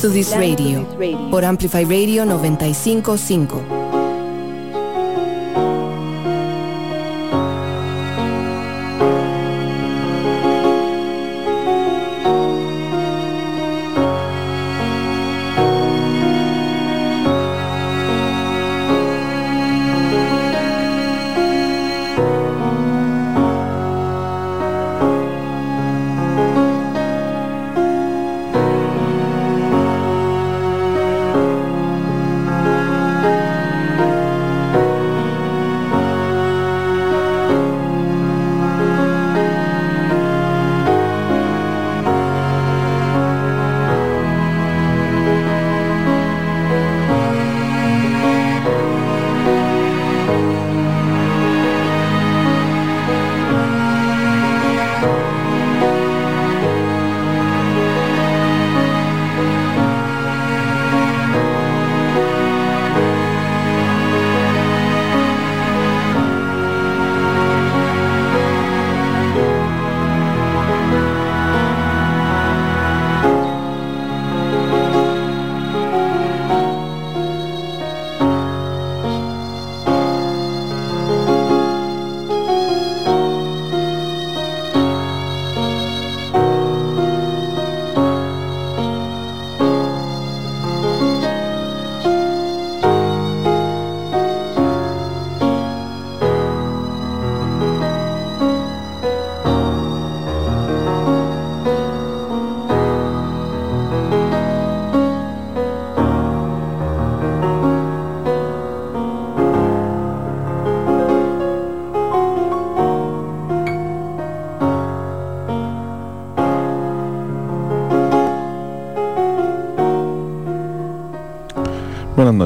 To This Radio por Amplify Radio 955.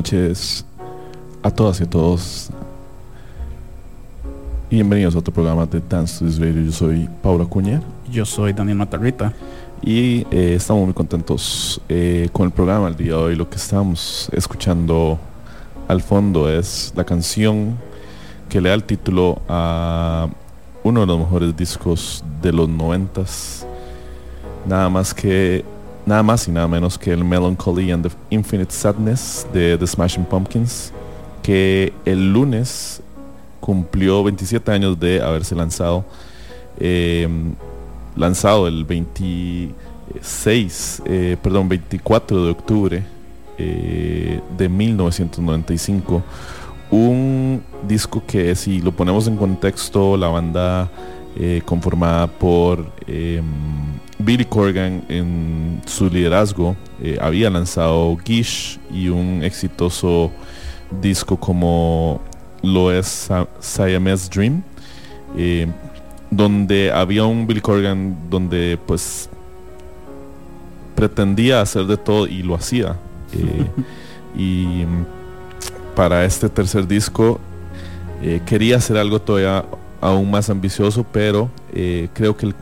Noches a todas y a todos. Y bienvenidos a otro programa de Dance to Radio. Yo soy Paula Cuña. Yo soy Daniel Matarrita. Y eh, estamos muy contentos eh, con el programa el día de hoy. Lo que estamos escuchando al fondo es la canción que le da el título a uno de los mejores discos de los noventas. Nada más que nada más y nada menos que el Melancholy and the Infinite Sadness de The Smashing Pumpkins, que el lunes cumplió 27 años de haberse lanzado, eh, lanzado el 26, eh, perdón, 24 de octubre eh, de 1995. Un disco que si lo ponemos en contexto, la banda conformada por em, Billy Corgan en su liderazgo eh, había lanzado Gish y un exitoso disco como lo es Siamese Dream, eh, donde había un Billy Corgan donde pues pretendía hacer de todo y lo hacía. Eh, y para este tercer disco quería hacer algo todavía aún más ambicioso, pero creo que el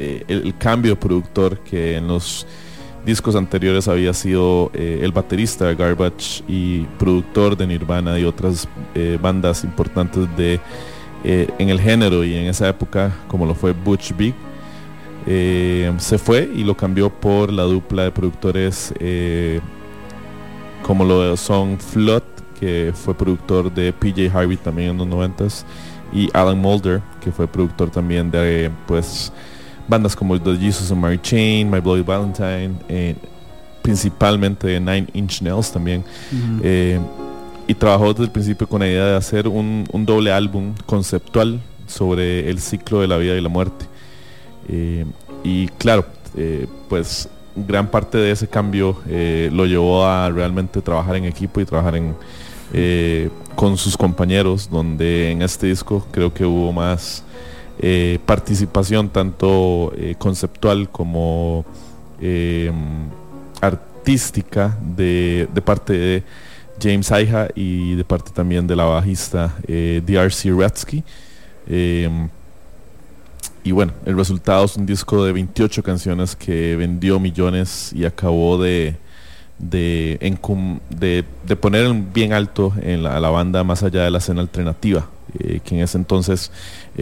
eh, el, cambio productor que en los discos anteriores había sido eh, el baterista de Garbage y productor de Nirvana y otras eh, bandas importantes de en el género y en esa época como lo fue Butch Big se fue y lo cambió por la dupla de productores como lo son Flood que fue productor de PJ Harvey también en los 90s, y Alan Mulder, que fue productor también de pues bandas como The Jesus and Mary Chain, My Bloody Valentine, eh, principalmente Nine Inch Nails también. Eh, y trabajó desde el principio con la idea de hacer un, doble álbum conceptual sobre el ciclo de la vida y la muerte. Eh, y claro, pues gran parte de ese cambio lo llevó a realmente trabajar en equipo y trabajar en, con sus compañeros, donde en este disco creo que hubo más eh, participación tanto eh, conceptual como eh, artística de, parte de James Aija y de parte también de la bajista D.R.C. Ratsky. y bueno, el resultado es un disco de 28 canciones que vendió millones y acabó de, de, de, poner bien alto en la, la, banda más allá de la escena alternativa, que en ese entonces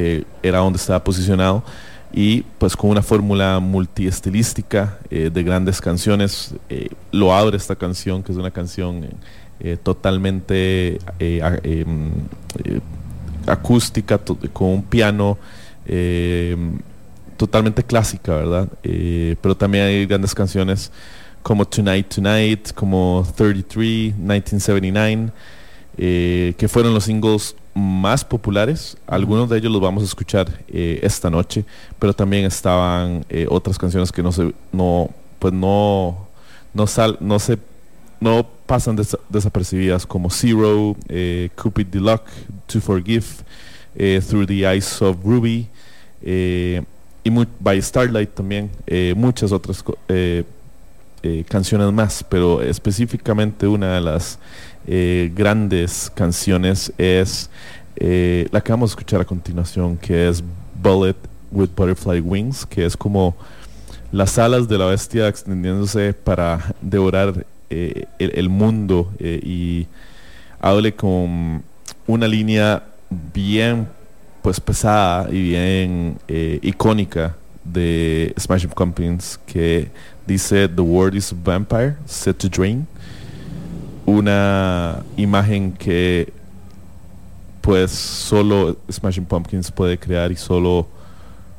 eh, era donde estaba posicionado. Y pues con una fórmula multiestilística eh, de grandes canciones eh, lo abre esta canción que es una canción totalmente em, acústica con un piano totalmente clásica verdad pero también hay grandes canciones como Tonight Tonight como 33 1979 que fueron los singles más populares. Algunos de ellos los vamos a escuchar eh, esta noche, pero también estaban eh, otras canciones que no se, no, pues no, no sal, no se, no pasan desapercibidas como Zero, eh, Cupid Luck, To Forgive, Through the Eyes of Ruby y by Starlight también, muchas otras canciones más, pero específicamente una de las eh, grandes canciones es eh, la que vamos a escuchar a continuación, que es Bullet with Butterfly Wings, que es como las alas de la bestia extendiéndose para devorar eh, el, mundo y hable con una línea bien pues pesada y bien icónica de Smashing Pumpkins que dice The world is a vampire set to drain una imagen que pues solo Smashing Pumpkins puede crear y solo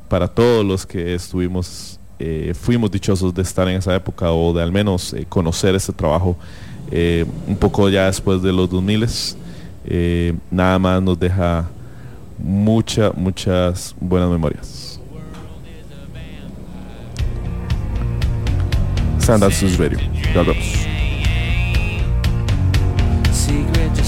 para todos los que estuvimos eh, fuimos dichosos de estar en esa época o de al menos eh, conocer ese trabajo eh, un poco ya después de los 2000 nada más nos deja muchas muchas buenas memorias Sandals. No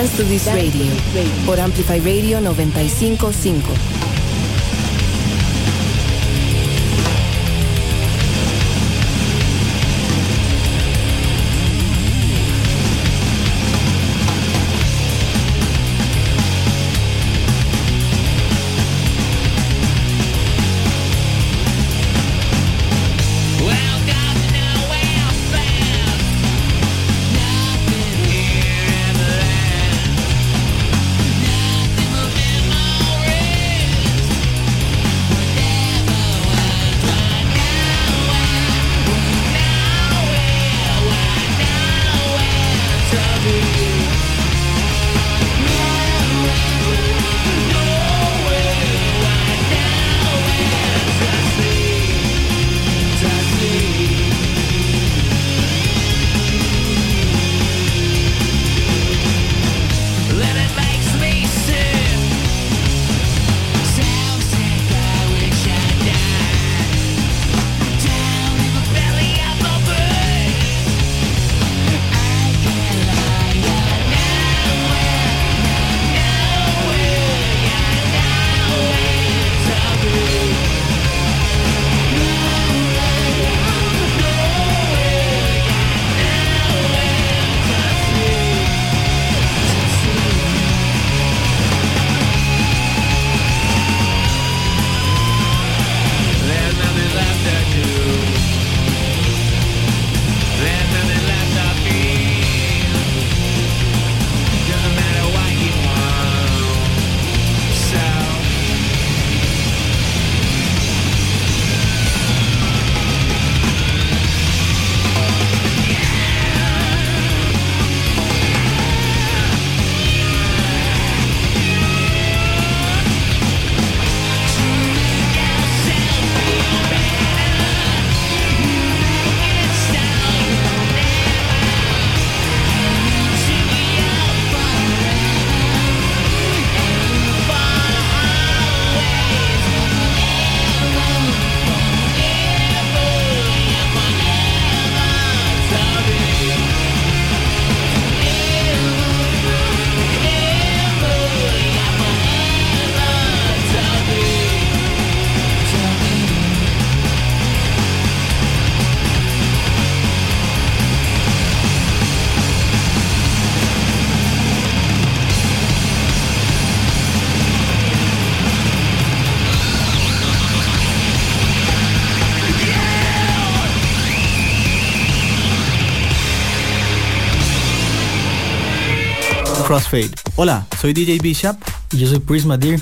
Dance to This Radio por Amplify Radio 955. Soy DJ Bishop y yo soy Prisma Deer.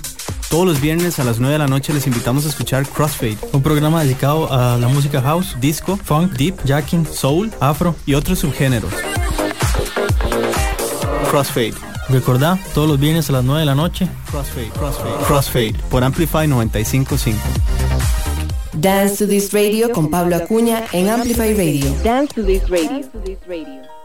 Todos los viernes a las 9 de la noche les invitamos a escuchar Crossfade, un programa dedicado a la música house, disco, funk, deep, jacking, soul, afro y otros subgéneros. Crossfade. Recordá, todos los viernes a las 9 de la noche. Crossfade, Crossfade, Crossfade, por Amplify 955. Dance to This Radio con Pablo Acuña en Amplify Radio. Dance to This Radio.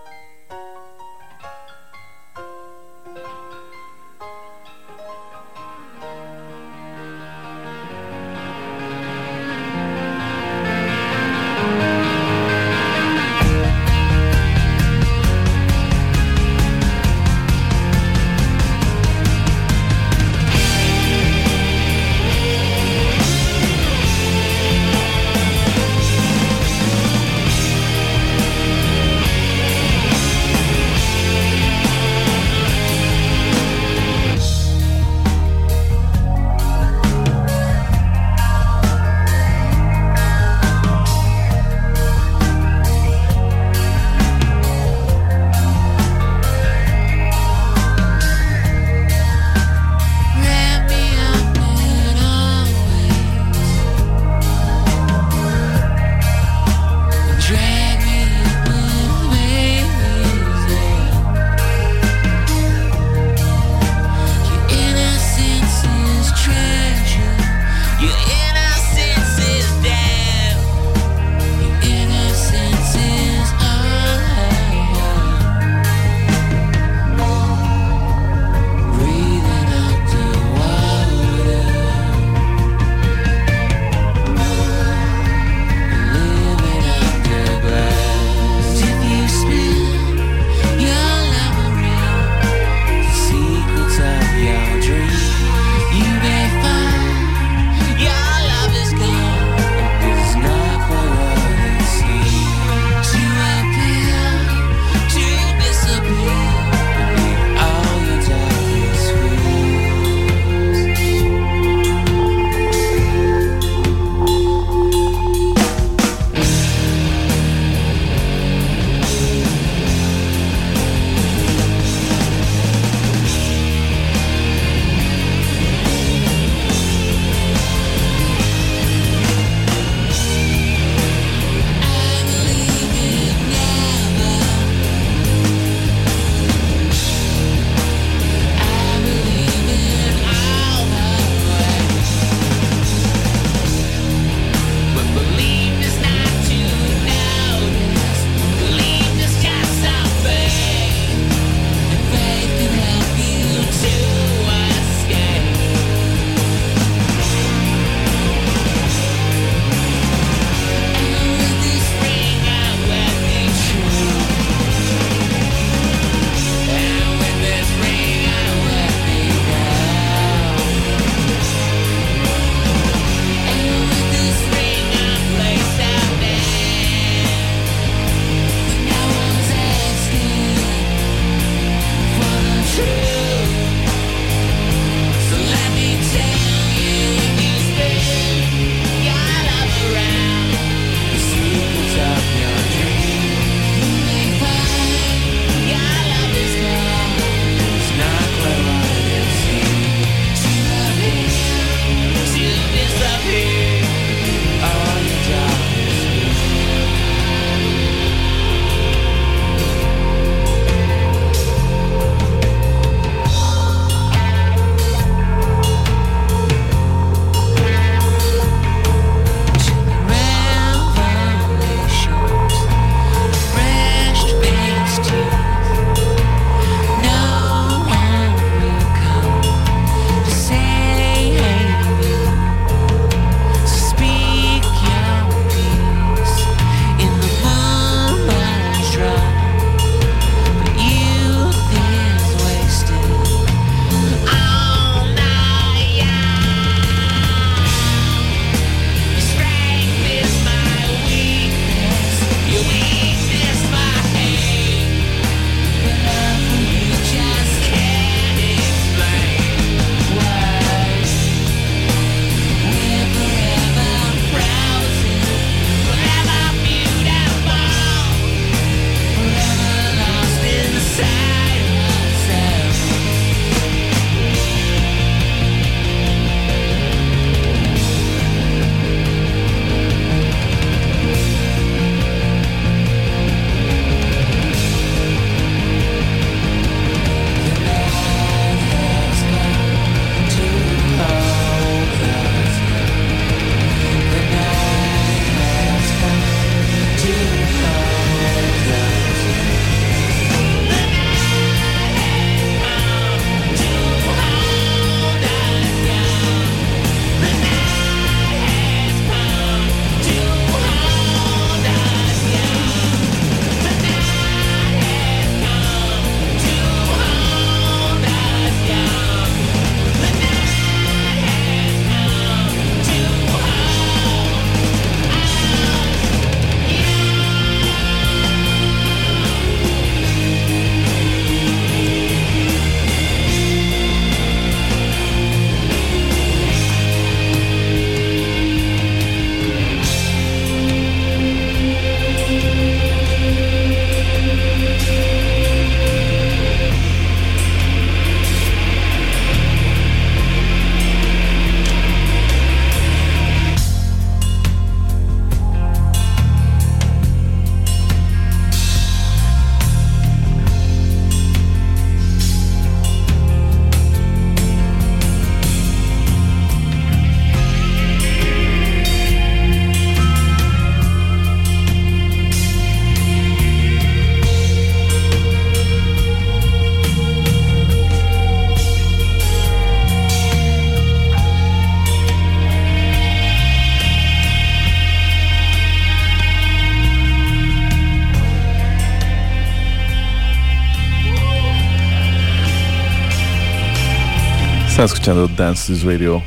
Escuchando Dance This Radio.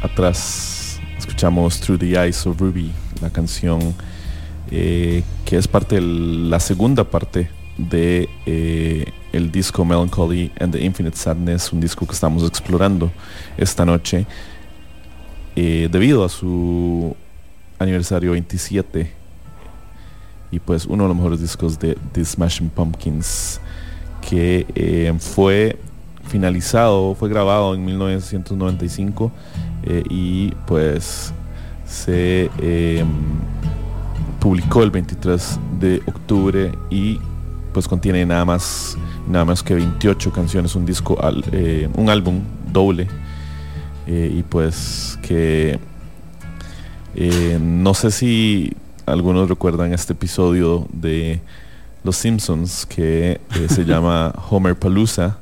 Atrás escuchamos Through the Eyes of Ruby, la canción eh, que es parte de la segunda parte de eh, el disco Melancholy and the Infinite Sadness, un disco que estamos explorando esta noche eh, debido a su aniversario 27 y pues uno de los mejores discos de The Smashing Pumpkins que fue finalizado, fue grabado en 1995 eh, y pues se eh, publicó el 23 de octubre y pues contiene nada más nada más que 28 canciones, un disco, al- eh, un álbum doble eh, y pues que no sé si algunos recuerdan este episodio de Los Simpsons que se llama Homer Palooza,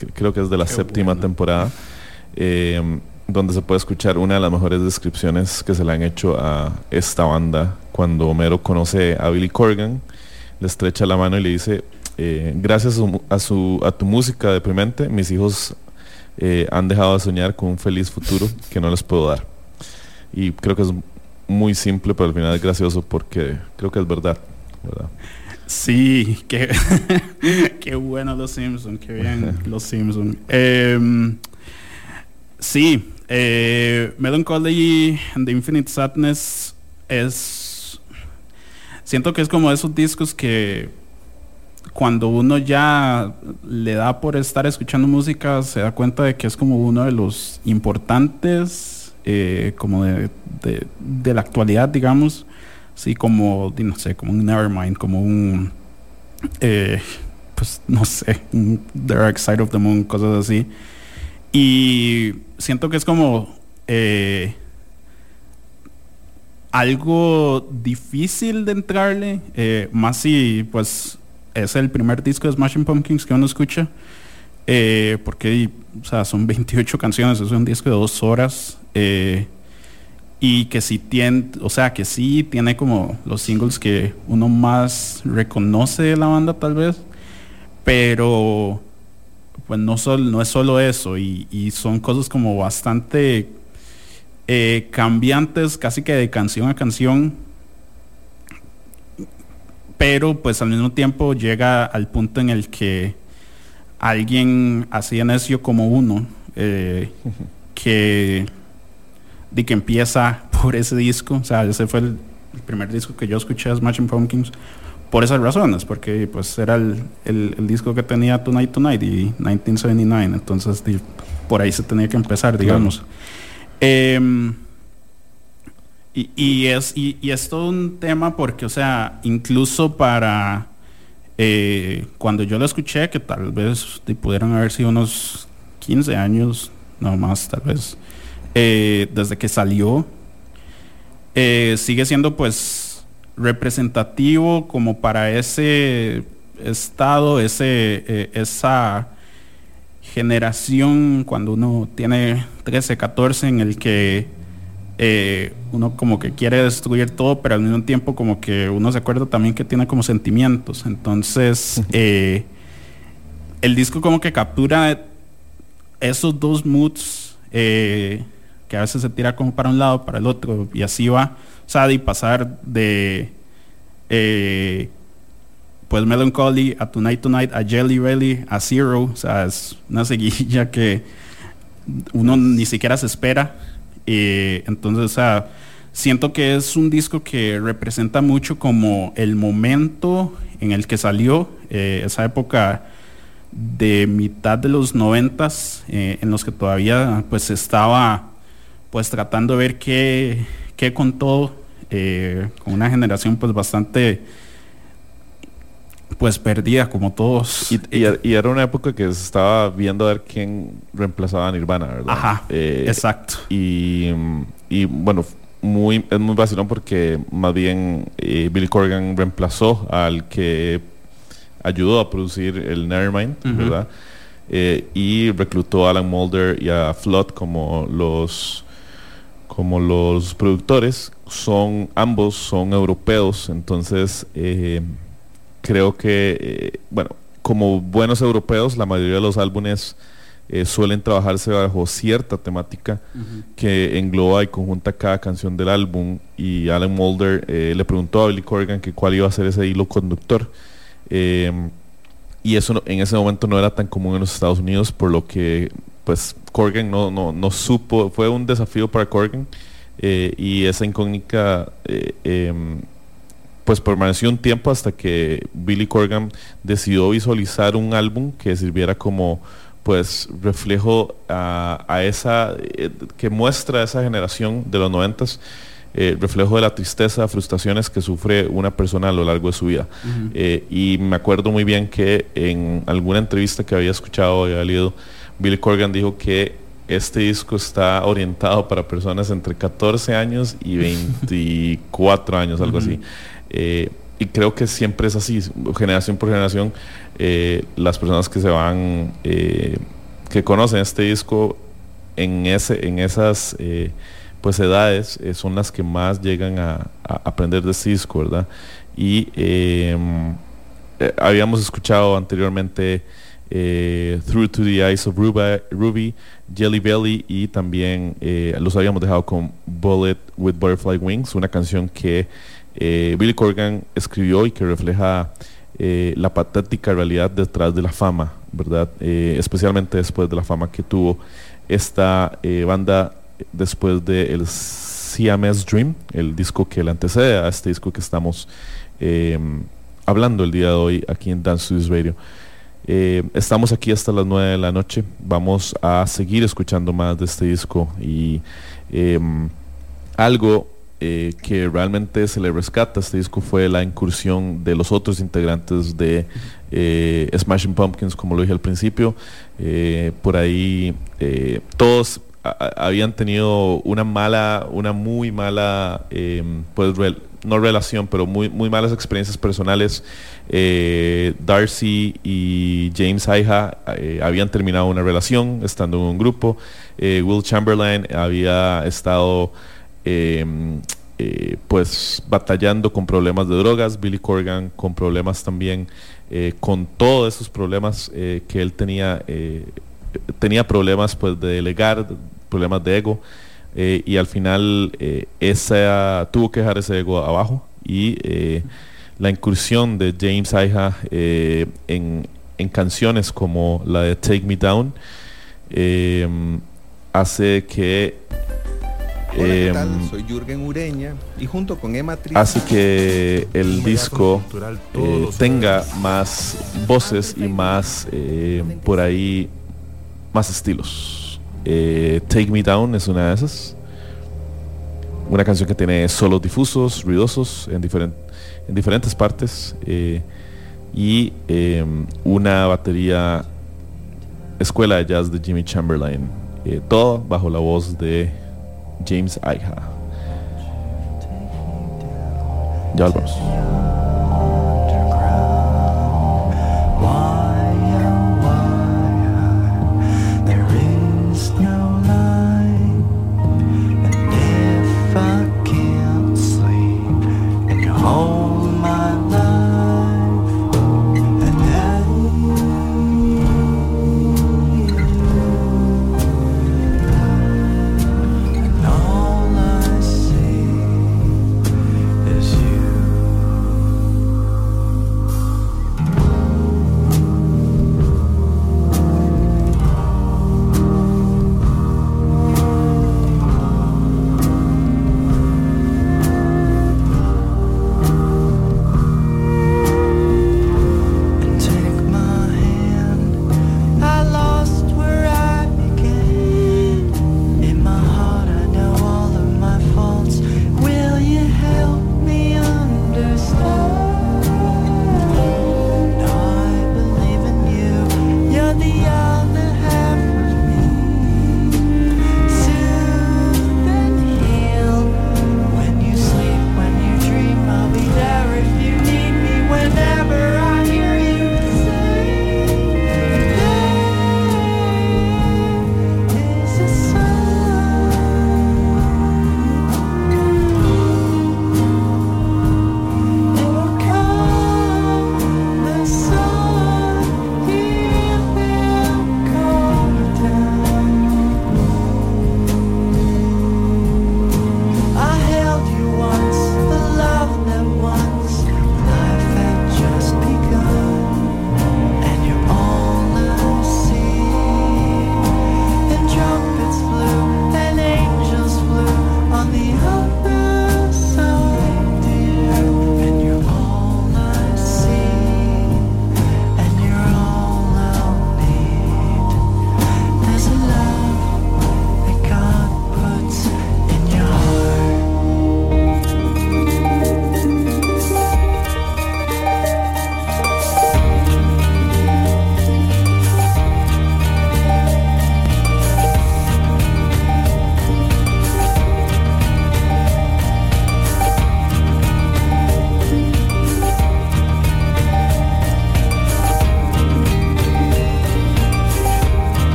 que creo que es de la Qué séptima bueno. temporada, eh, donde se puede escuchar una de las mejores descripciones que se le han hecho a esta banda cuando Homero conoce a Billy Corgan, le estrecha la mano y le dice, eh, gracias a su, a su- a tu música deprimente, mis hijos eh, han dejado de soñar con un feliz futuro que no les puedo dar. Y creo que es muy simple, pero al final es gracioso porque creo que es verdad. ¿verdad? Sí, qué, qué bueno los Simpsons, qué bien los Simpsons. Em, sí, eh, Melancholy and the Infinite Sadness es... Siento que es como esos discos que cuando uno ya le da por estar escuchando música, se da cuenta de que es como uno de los importantes, eh, como de, de- de la actualidad, digamos. Sí, como, no sé, como un Nevermind, como un, eh, pues no sé, un Dark Side of the Moon, cosas así. Y siento que es como eh, algo difícil de entrarle, eh, más si pues es el primer disco de Smashing Pumpkins que uno escucha, eh, porque o sea, son 28 canciones, es un disco de dos horas. Y que sí tiene, o sea, que sí tiene como los singles que uno más reconoce de la banda tal vez, pero pues no, sol- no es solo eso y, y son cosas como bastante eh, cambiantes, casi que de canción a canción, pero pues al mismo tiempo llega al punto en el que alguien así de necio como uno, eh, que de que empieza por ese disco, o sea, ese fue el, el primer disco que yo escuché Smashing Pumpkins por esas razones, porque pues era el, el- el disco que tenía Tonight Tonight y 1979, entonces por ahí se tenía que empezar, digamos. Em, y, y es, y, y es todo un tema porque, o sea, incluso para eh, cuando yo lo escuché, que tal vez di, pudieran haber sido unos 15 años, no más, tal vez, eh, desde que salió, eh, sigue siendo pues representativo como para ese estado, ese, eh, esa generación cuando uno tiene 13, 14 en el que eh, uno como que quiere destruir todo, pero al mismo tiempo como que uno se acuerda también que tiene como sentimientos. Entonces, eh, el disco como que captura esos dos moods que a veces se tira como para un lado, para el otro, y así va. De pasar de eh, pues Melancholy a Tonight Tonight a Jelly Belly a Zero. O sea, es una seguilla que uno ni siquiera se espera. Eh, entonces, o sea, siento que es un disco que representa mucho como el momento en el que salió, eh, esa época de mitad de los noventas, eh, en los que todavía pues estaba pues tratando de ver qué, qué con todo, eh, con una generación pues bastante pues perdida como todos. Y, y- y era una época que se estaba viendo a ver quién reemplazaba a Nirvana, ¿verdad? Ajá, Eh, exacto. Y, y, bueno, muy, es muy vacilón porque más bien eh, Billy Corgan reemplazó al que ayudó a producir el Nevermind. ¿verdad? Eh, y reclutó a Alan Mulder y a Flood como los como los productores son ambos son europeos entonces eh, creo que eh, bueno como buenos europeos la mayoría de los álbumes eh, suelen trabajarse bajo cierta temática que engloba y conjunta cada canción del álbum y Alan Mulder le preguntó a Billy Corgan que cuál iba a ser ese hilo conductor y eso no- en ese momento no era tan común en los Estados Unidos por lo que pues Corgan no, no, no supo fue un desafío para Corgan eh, y esa incógnita eh, em, pues permaneció un tiempo hasta que Billy Corgan decidió visualizar un álbum que sirviera como pues reflejo a, a esa eh, que muestra esa generación de los noventas eh, reflejo de la tristeza, frustraciones que sufre una persona a lo largo de su vida. Eh, y me acuerdo muy bien que en alguna entrevista que había escuchado había leído, Billy Corgan dijo que este disco está orientado para personas entre 14 años y 24 años, algo así. Eh, y creo que siempre es así, generación por generación, las personas que se van, que conocen este disco en, ese, en esas pues edades, eh, son las que más llegan a, aprender de disco, ¿verdad? Y eh, eh, habíamos escuchado anteriormente eh, Through to the Eyes of Ruby, Ruby, Jelly Belly y también los habíamos dejado con Bullet with Butterfly Wings, una canción que Billy Corgan escribió y que refleja la patética realidad detrás de la fama, ¿verdad? Especialmente después de la fama que tuvo esta banda después de el CMS Dream, el disco que le antecede a este disco que estamos eh, hablando el día de hoy aquí en Dance Studios Radio. Eh, estamos aquí hasta las 9 de la noche. Vamos a seguir escuchando más de este disco y em, algo eh, que realmente se le rescata a este disco fue la incursión de los otros integrantes de eh, Smashing Pumpkins, como lo dije al principio. Eh, por ahí todos habían tenido una mala, una muy mala, em, pues rel- no relación, pero muy, muy malas experiencias personales. Eh, Darcy y James Iha eh, habían terminado una relación estando en un grupo. Eh, Will Chamberlain había estado em, pues batallando con problemas de drogas, Billy Corgan con problemas también, con todos esos problemas que él tenía, tenía problemas pues de delegar, problemas de ego, eh, y al final eh, esa, tuvo que dejar ese ego abajo y eh, la incursión de James Iha eh, en, en canciones como la de Take Me Down eh, hace que Hola, ¿qué tal? Soy Jürgen Ureña y junto con Emma Tris hace que el disco eh, tenga más voces y más eh, por ahí más estilos. Eh, Take Me Down es una de esas. Una canción que tiene solos difusos, ruidosos en, diferen- en diferentes partes eh, y eh, una batería escuela de jazz de Jimmy Chamberlain. Eh, todo bajo la voz de James Iha. Ya volvemos.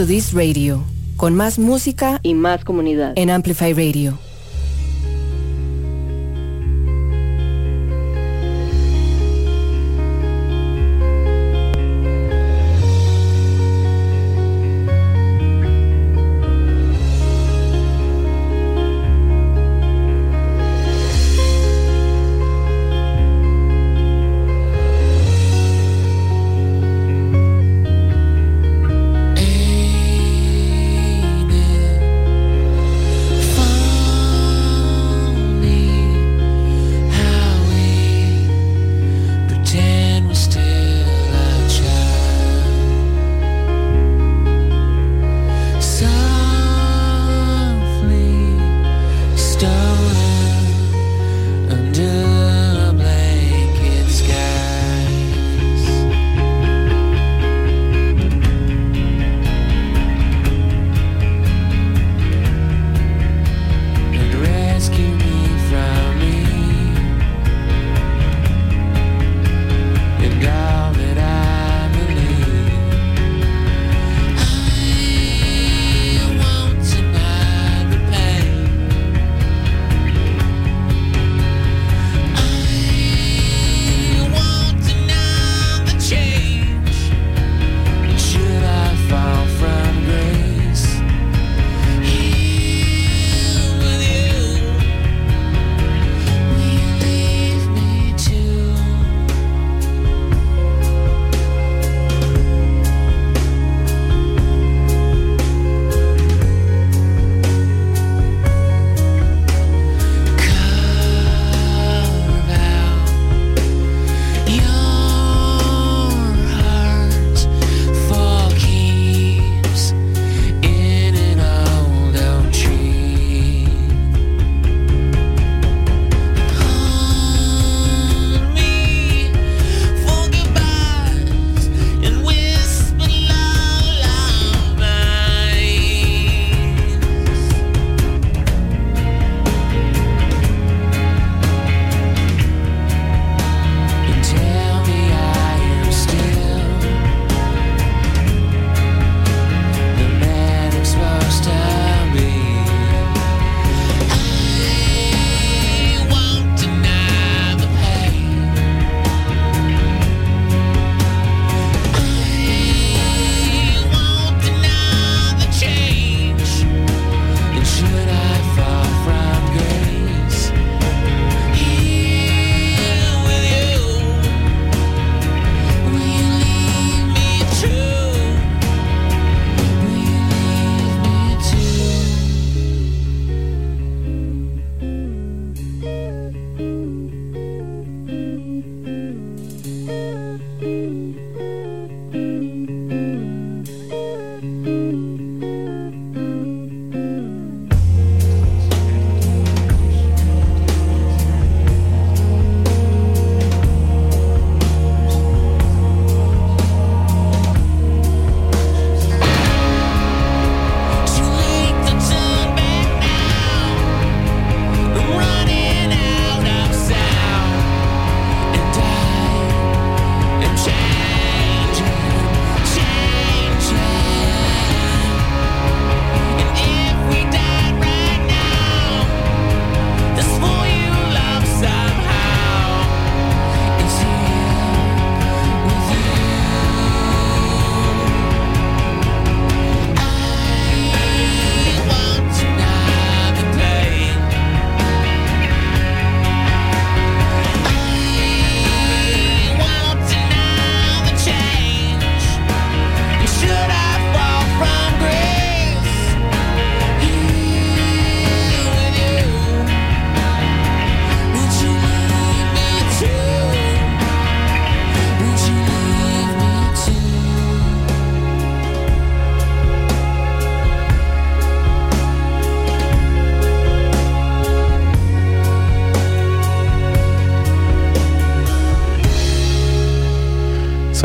to This Radio, con más música y más comunidad en Amplify Radio.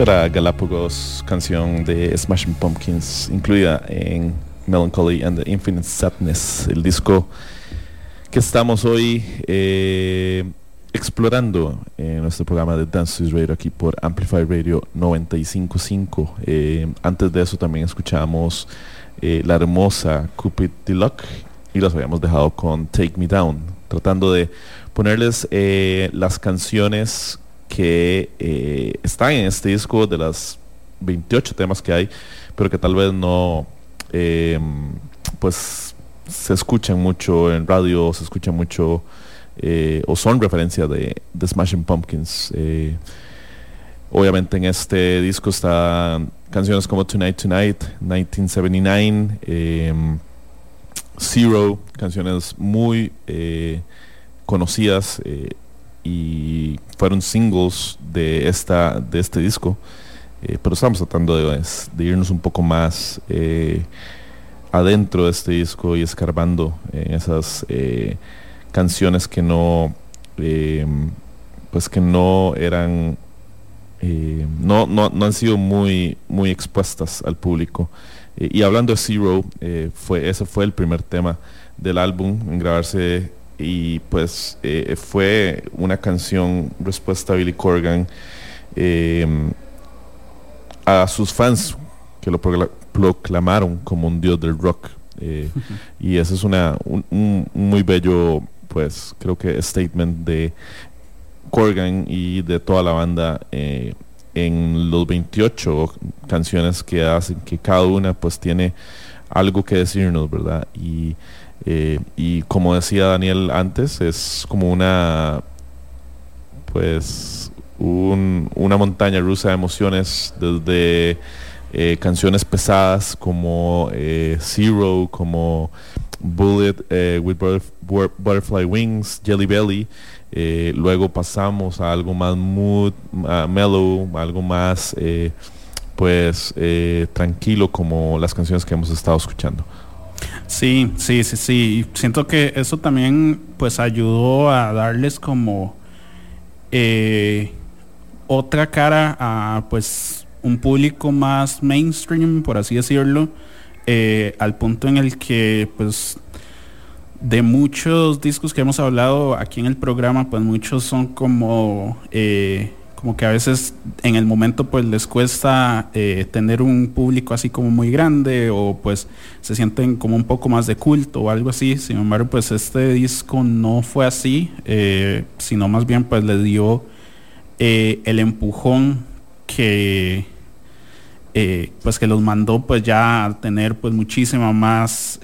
Galapagos, canción de Smashing Pumpkins, incluida en Melancholy and the Infinite Sadness, el disco que estamos hoy eh, explorando en nuestro programa de Dance Suisse Radio aquí por Amplify Radio 955. Eh, antes de eso también escuchamos eh, la hermosa Cupid Deluxe y los habíamos dejado con Take Me Down, tratando de ponerles eh, las canciones que eh, están en este disco de las 28 temas que hay, pero que tal vez no, eh, pues se escuchan mucho en radio, se escuchan mucho eh, o son referencia de, de Smashing Pumpkins. Obviamente en este disco están canciones como Tonight Tonight, 1979, eh, Zero, canciones muy conocidas y fueron singles de, esta, de este disco. Eh, pero estamos tratando de, de, irnos un poco más eh, adentro de este disco y escarbando en esas eh, canciones que no pues que no eran no, no, no, han sido muy muy expuestas al público y hablando de Zero fue ese fue el primer tema del álbum en grabarse y pues eh, fue una canción respuesta a Billy Corgan eh, a sus fans que lo proclamaron como un dios del rock eh, y ese es una un, un, muy bello pues creo que statement de Corgan y de toda la banda eh, en los 28 canciones que hacen que cada una pues tiene algo que decirnos verdad y eh, y como decía Daniel antes, es como una, pues, un, una montaña rusa de emociones desde eh, canciones pesadas como eh, Zero, como Bullet with Butterfly Wings, Jelly Belly. luego pasamos a algo más mood, uh, mellow, algo más, pues, tranquilo como las canciones que hemos estado escuchando. Sí, sí, sí, sí. Siento que eso también pues ayudó a darles como eh, otra cara a pues un público más mainstream, por así decirlo, eh, al punto en el que pues de muchos discos que hemos hablado aquí en el programa, pues muchos son como eh, como que a veces en el momento pues les cuesta eh, tener un público así como muy grande o pues se sienten como un poco más de culto o algo así. Sin embargo, pues este disco no fue así, eh, sino más bien pues le dio eh, el empujón que pues que los mandó pues ya a tener pues muchísima más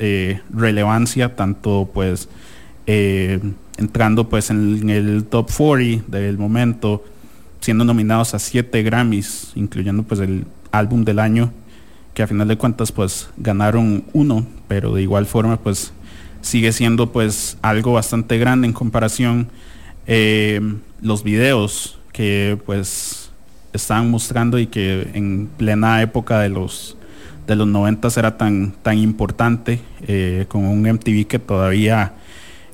relevancia, tanto pues entrando pues en el top 40 del momento siendo nominados a siete Grammys, incluyendo pues el álbum del año, que a final de cuentas pues ganaron uno, pero de igual forma pues sigue siendo pues algo bastante grande en comparación eh, los videos que pues estaban mostrando y que en plena época de los de los 90 era tan tan importante eh, con un MTV que todavía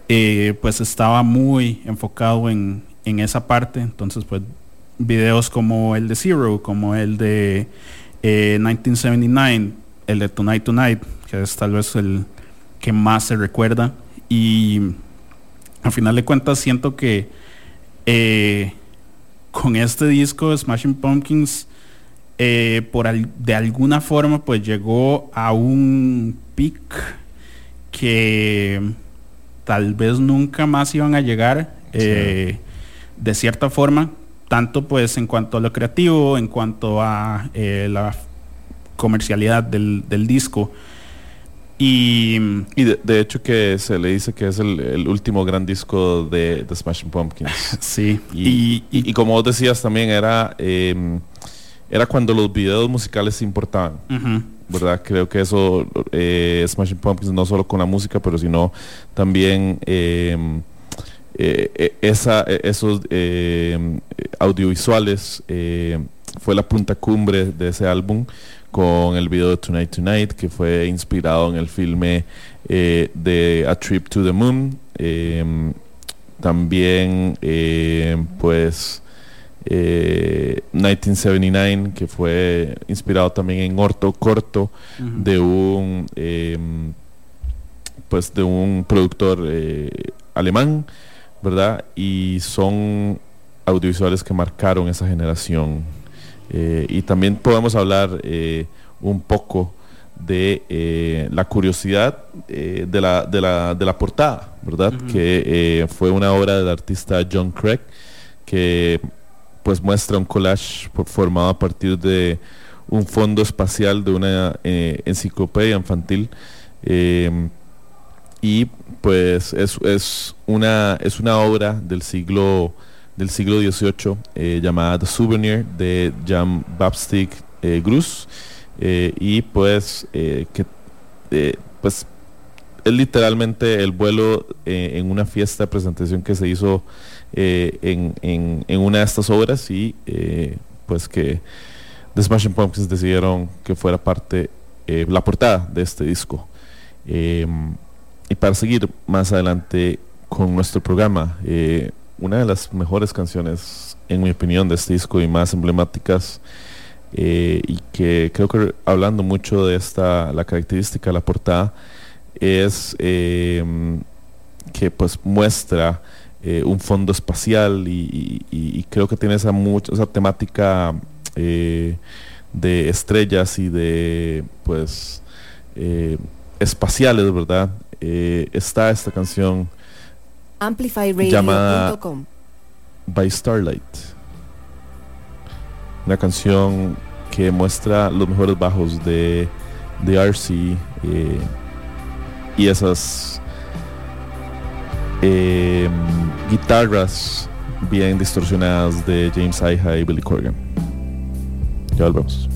eh, pues estaba muy enfocado en, en esa parte. Entonces pues videos como el de Zero, como el de eh, 1979, el de Tonight Tonight, que es tal vez el que más se recuerda. Y al final de cuentas siento que eh, con este disco de Smashing Pumpkins, eh, por al, de alguna forma pues llegó a un peak que tal vez nunca más iban a llegar. Sí. De cierta forma, tanto pues en cuanto a lo creativo, en cuanto a eh, la comercialidad del, del disco. Y, y de, de, hecho que se le dice que es el, el último gran disco de, de Smashing Pumpkins. sí. Y, y, y, como vos decías también era, eh, era cuando los videos musicales importaban. Uh -huh. ¿Verdad? Creo que eso, eh, Smashing Pumpkins, no solo con la música, pero sino también... Eh, eh, esa, esos eh, audiovisuales eh, fue la punta cumbre de ese álbum con el video de Tonight Tonight que fue inspirado en el filme de A Trip to the Moon. También pues eh, 1979, que fue inspirado también en Orto Corto de un eh, pues de un productor alemán, ¿verdad? Y son audiovisuales que marcaron esa generación. Eh, y también podemos hablar eh, un poco de eh, la curiosidad de, la, de, la, de la portada, ¿verdad? Que fue una obra del artista John Craig, que pues muestra un collage formado a partir de un fondo espacial de una enciclopedia infantil. Y pues es, es una es una obra del siglo del siglo XVIII eh, llamada The Souvenir de Jan Baptiste eh, Grus eh, y pues eh, que eh, pues es literalmente el vuelo en una fiesta de presentación que se hizo en, en- una de estas obras y pues que The Smashing Pumpkins decidieron que fuera parte la portada de este disco. Eh, y para seguir más adelante con nuestro programa, eh, una de las mejores canciones, en mi opinión, de este disco y más emblemáticas, eh, y que creo que hablando mucho de esta, la característica de la portada, es eh, que pues muestra eh, un fondo espacial y, y- creo que tiene esa, mucha, esa temática de estrellas y de pues espaciales, ¿verdad? Eh, está esta canción Amplifyradio.com. By Starlight. Una canción que muestra los mejores bajos de, de RC eh, y esas eh, guitarras bien distorsionadas de James Iha y Billy Corgan. Ya volvemos.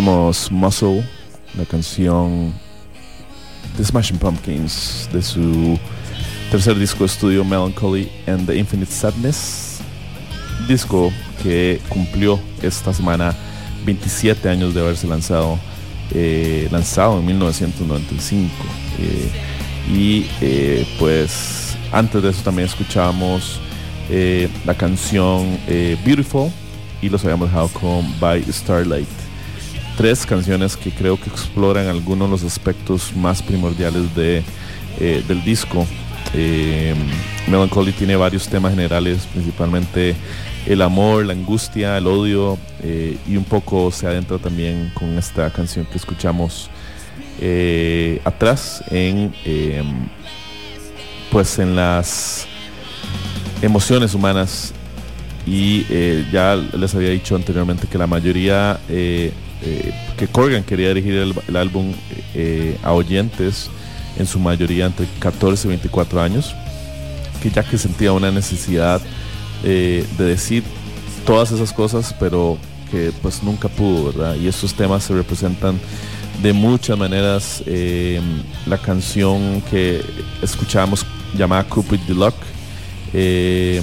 Escuchamos Muscle, la canción de Smashing Pumpkins de su tercer disco de estudio Melancholy and the Infinite Sadness. Disco que cumplió esta semana 27 años de haberse lanzado, eh, lanzado en 1995. eh, y eh, pues antes de eso también escuchábamos eh, la canción eh, Beautiful y los habíamos dejado con By Starlight tres canciones que creo que exploran algunos de los aspectos más primordiales de, eh, del disco. Eh, Melancholy tiene varios temas generales, principalmente el amor, la angustia, el odio eh, y un poco se adentra también con esta canción que escuchamos eh, atrás en pues en las emociones humanas y ya les había dicho anteriormente que la mayoría eh, que Corgan quería dirigir el, álbum eh, a oyentes en su mayoría entre 14 y 24 años que ya que sentía una necesidad eh, de decir todas esas cosas pero que pues nunca pudo verdad y estos temas se representan de muchas maneras la canción que escuchamos llamada Cupid eh,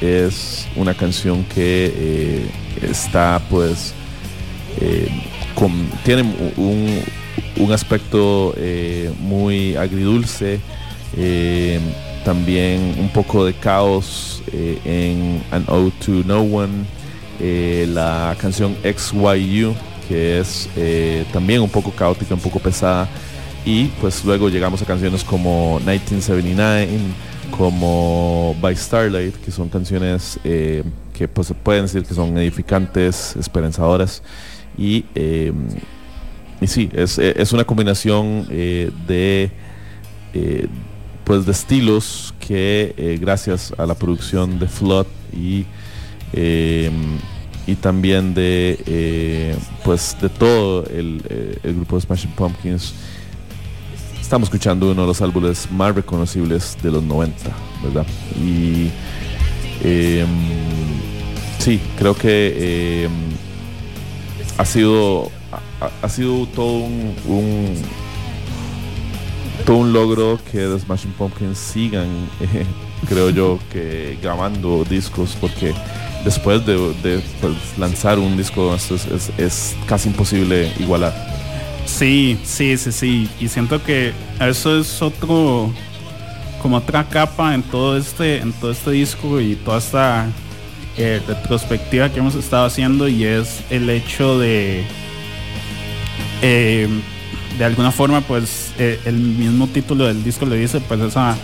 es una canción que está pues eh, con- tiene un, un aspecto eh, muy agridulce eh, también un poco de caos eh, en An Ode to No One eh, la canción XYU que es también un poco caótica un poco pesada. Y pues luego llegamos a canciones como 1979 como By Starlight, que son canciones que pues se pueden decir que son edificantes, esperanzadoras y, eh, y sí, es, eh, es una combinación eh, de eh, pues de estilos que gracias a la producción de Flood y y también de pues de todo el, el grupo de Smashing Pumpkins estamos escuchando uno de los álbumes más reconocibles de los 90, ¿verdad? Y eh, sí, creo que eh, ha sido ha, sido todo un, todo un logro que The Smashing Pumpkins sigan, eh, creo yo, que grabando discos porque después de, pues, lanzar un disco es- es casi imposible igualar. Sí, sí, sí, sí. Y siento que eso es otro, como otra capa en todo este, en todo este disco y toda esta eh, retrospectiva que hemos estado haciendo y es el hecho de, eh, de alguna forma, pues eh, el mismo título del disco le dice, pues esa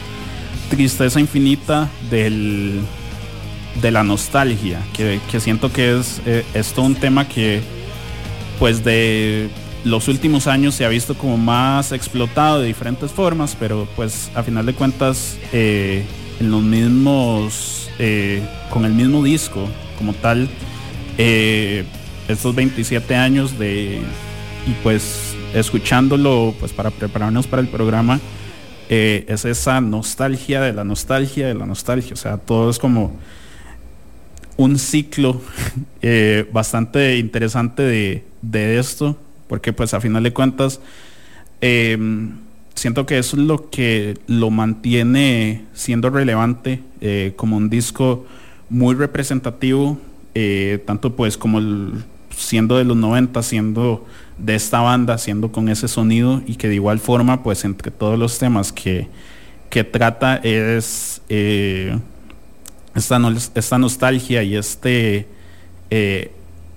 tristeza infinita del, de la nostalgia, que, que siento que es, eh, es todo un tema que pues de los últimos años se ha visto como más explotado de diferentes formas, pero pues a final de cuentas en los mismos, eh, con el mismo disco como tal, eh, estos 27 años de, y pues escuchándolo pues para prepararnos para el programa, eh, es esa nostalgia de la nostalgia de la nostalgia, o sea, todo es como un ciclo eh, bastante interesante de, de esto, porque pues a final de cuentas, siento que eso es lo que lo mantiene siendo relevante eh, como un disco muy representativo, eh, tanto pues como siendo de los 90, siendo de esta banda, siendo con ese sonido y que de igual forma pues entre todos los temas que, que trata es eh, esta, esta nostalgia y este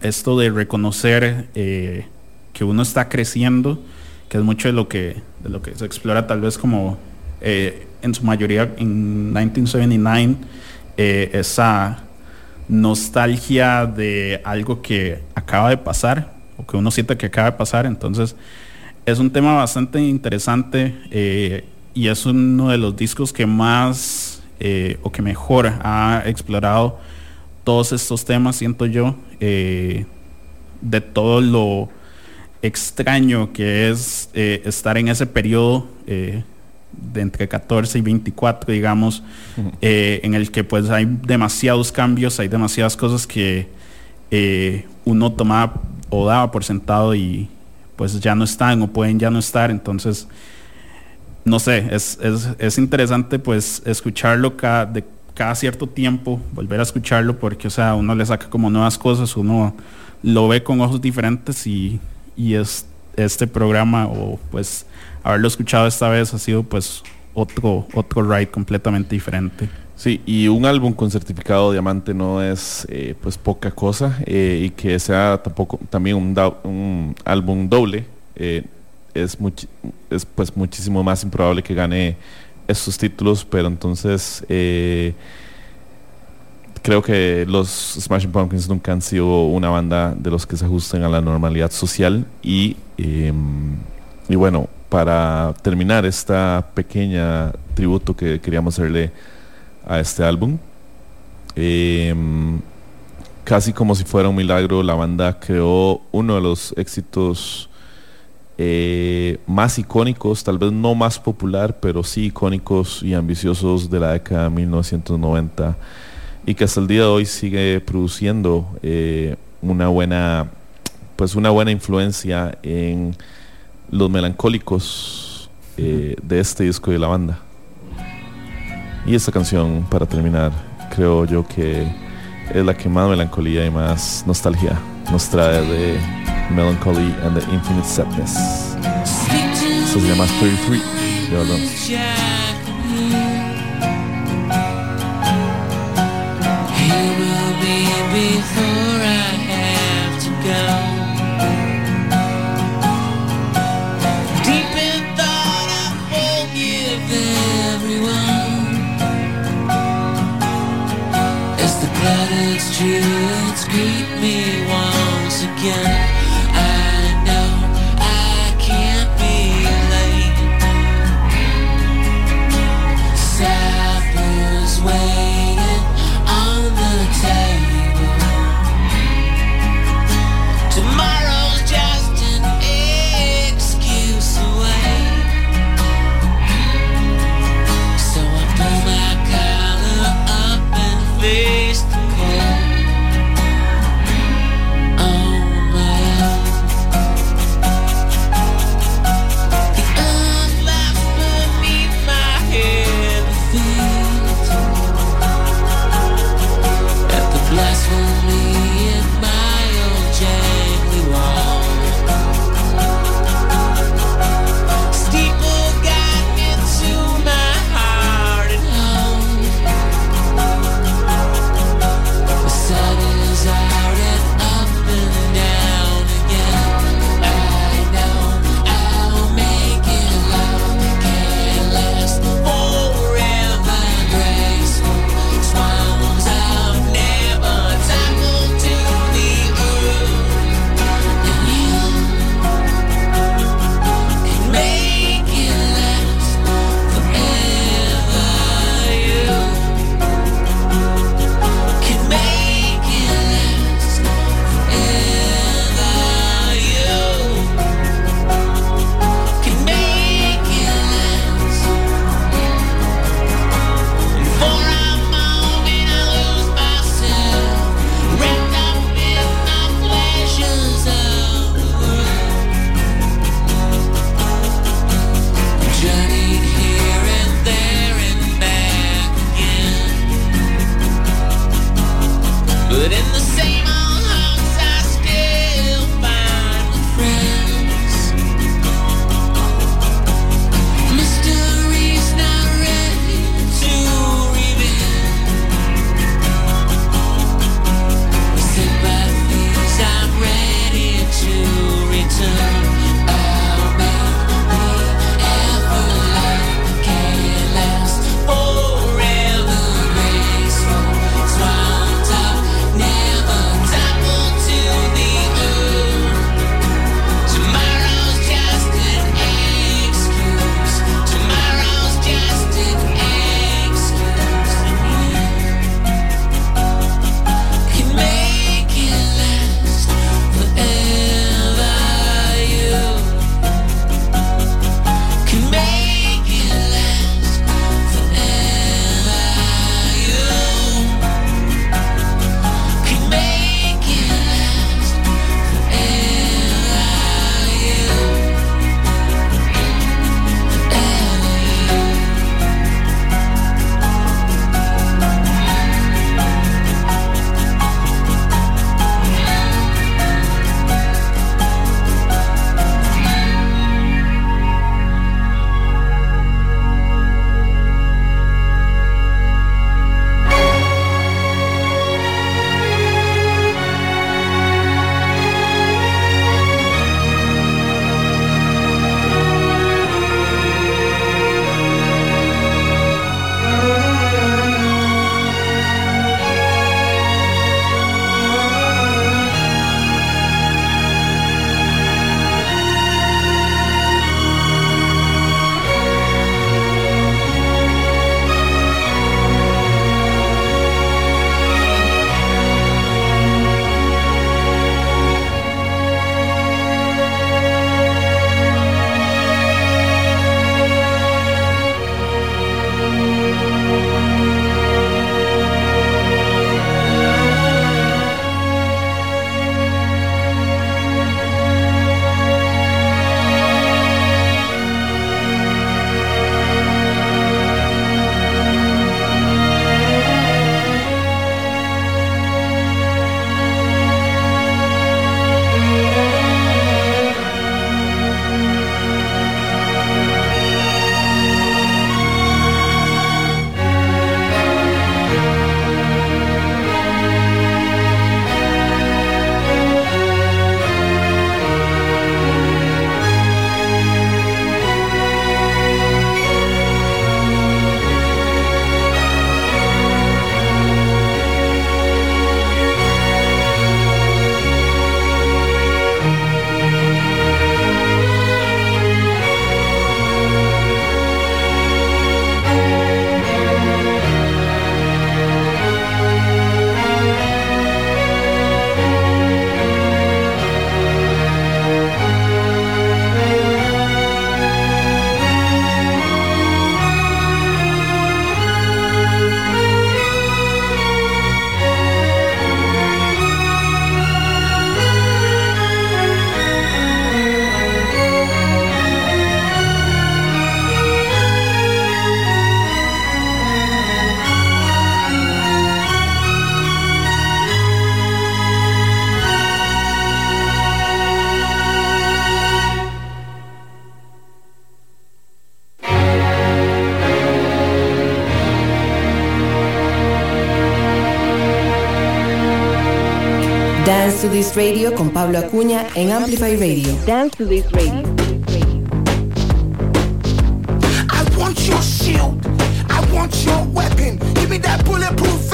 esto de reconocer que uno está creciendo, que es mucho de lo que, de lo que se explora tal vez como eh, en su mayoría en 1979, eh, esa nostalgia de algo que acaba de pasar o que uno siente que acaba de pasar. Entonces es un tema bastante interesante eh, y es uno de los discos que más o que mejor ha explorado todos estos temas, siento yo, de todo lo extraño que es eh, estar en ese periodo eh, de entre 14 y 24, digamos, eh, en el que pues hay demasiados cambios, hay demasiadas cosas que uno tomaba o daba por sentado y pues ya no están o pueden ya no estar, entonces no sé, es, es, es interesante pues escucharlo cada, de cada cierto tiempo, volver a escucharlo porque o sea, uno le saca como nuevas cosas, uno lo ve con ojos diferentes y, y es, este programa o pues haberlo escuchado esta vez ha sido pues otro, otro ride completamente diferente. Sí, y un álbum con certificado diamante no es eh, pues poca cosa eh, y que sea tampoco también un, da- un álbum doble eh, es, es pues muchísimo más improbable que gane estos títulos, pero entonces eh, creo que los Smashing Pumpkins nunca han sido una banda de los que se ajusten a la normalidad social y, eh, y bueno, para terminar esta pequeña tributo que queríamos hacerle a este álbum, eh, casi como si fuera un milagro, la banda creó uno de los éxitos eh, más icónicos, tal vez no más popular, pero sí icónicos y ambiciosos de la década de 1990 y que hasta el día de hoy sigue produciendo eh, una buena pues una buena influencia en los melancólicos eh, de este disco de la banda. Y esta canción para terminar creo yo que es la que más melancolía y más nostalgia nos trae de Melancholy and the Infinite Sadness. Esto se llama 33 ya volvemos. This Radio con Pablo Acuña en Amplify Radio. Dance to This Radio. I want your shield. I want your weapon. Give me that bulletproof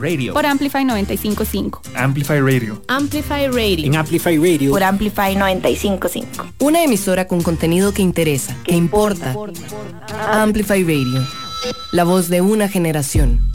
Radio. Por Amplify 955. Amplify Radio. Amplify Radio. En Amplify Radio. Por Amplify 955. Una emisora con contenido que interesa, que, importa. Amplify Radio. La voz de una generación.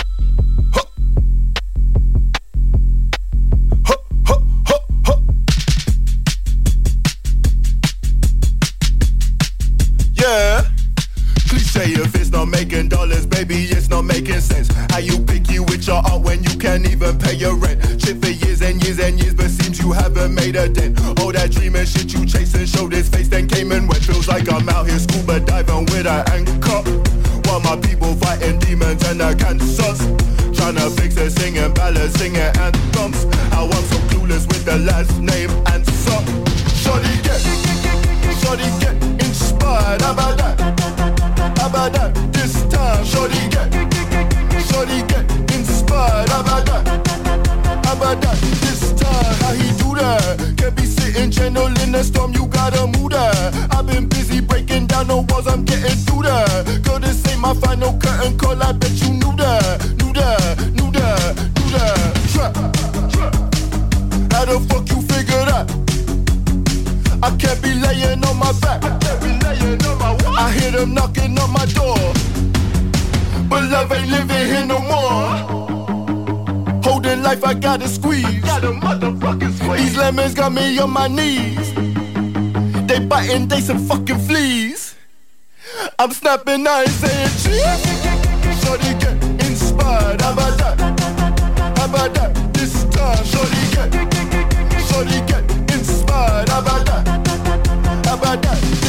Gotta squeeze. Got a motherfucking squeeze. These lemons got me on my knees. They biting, they some fucking fleas. I'm snapping, I ain't saying cheese. Shorty get inspired. How about that? How about that? This time, shorty get, shorty get inspired. How about that? How about that?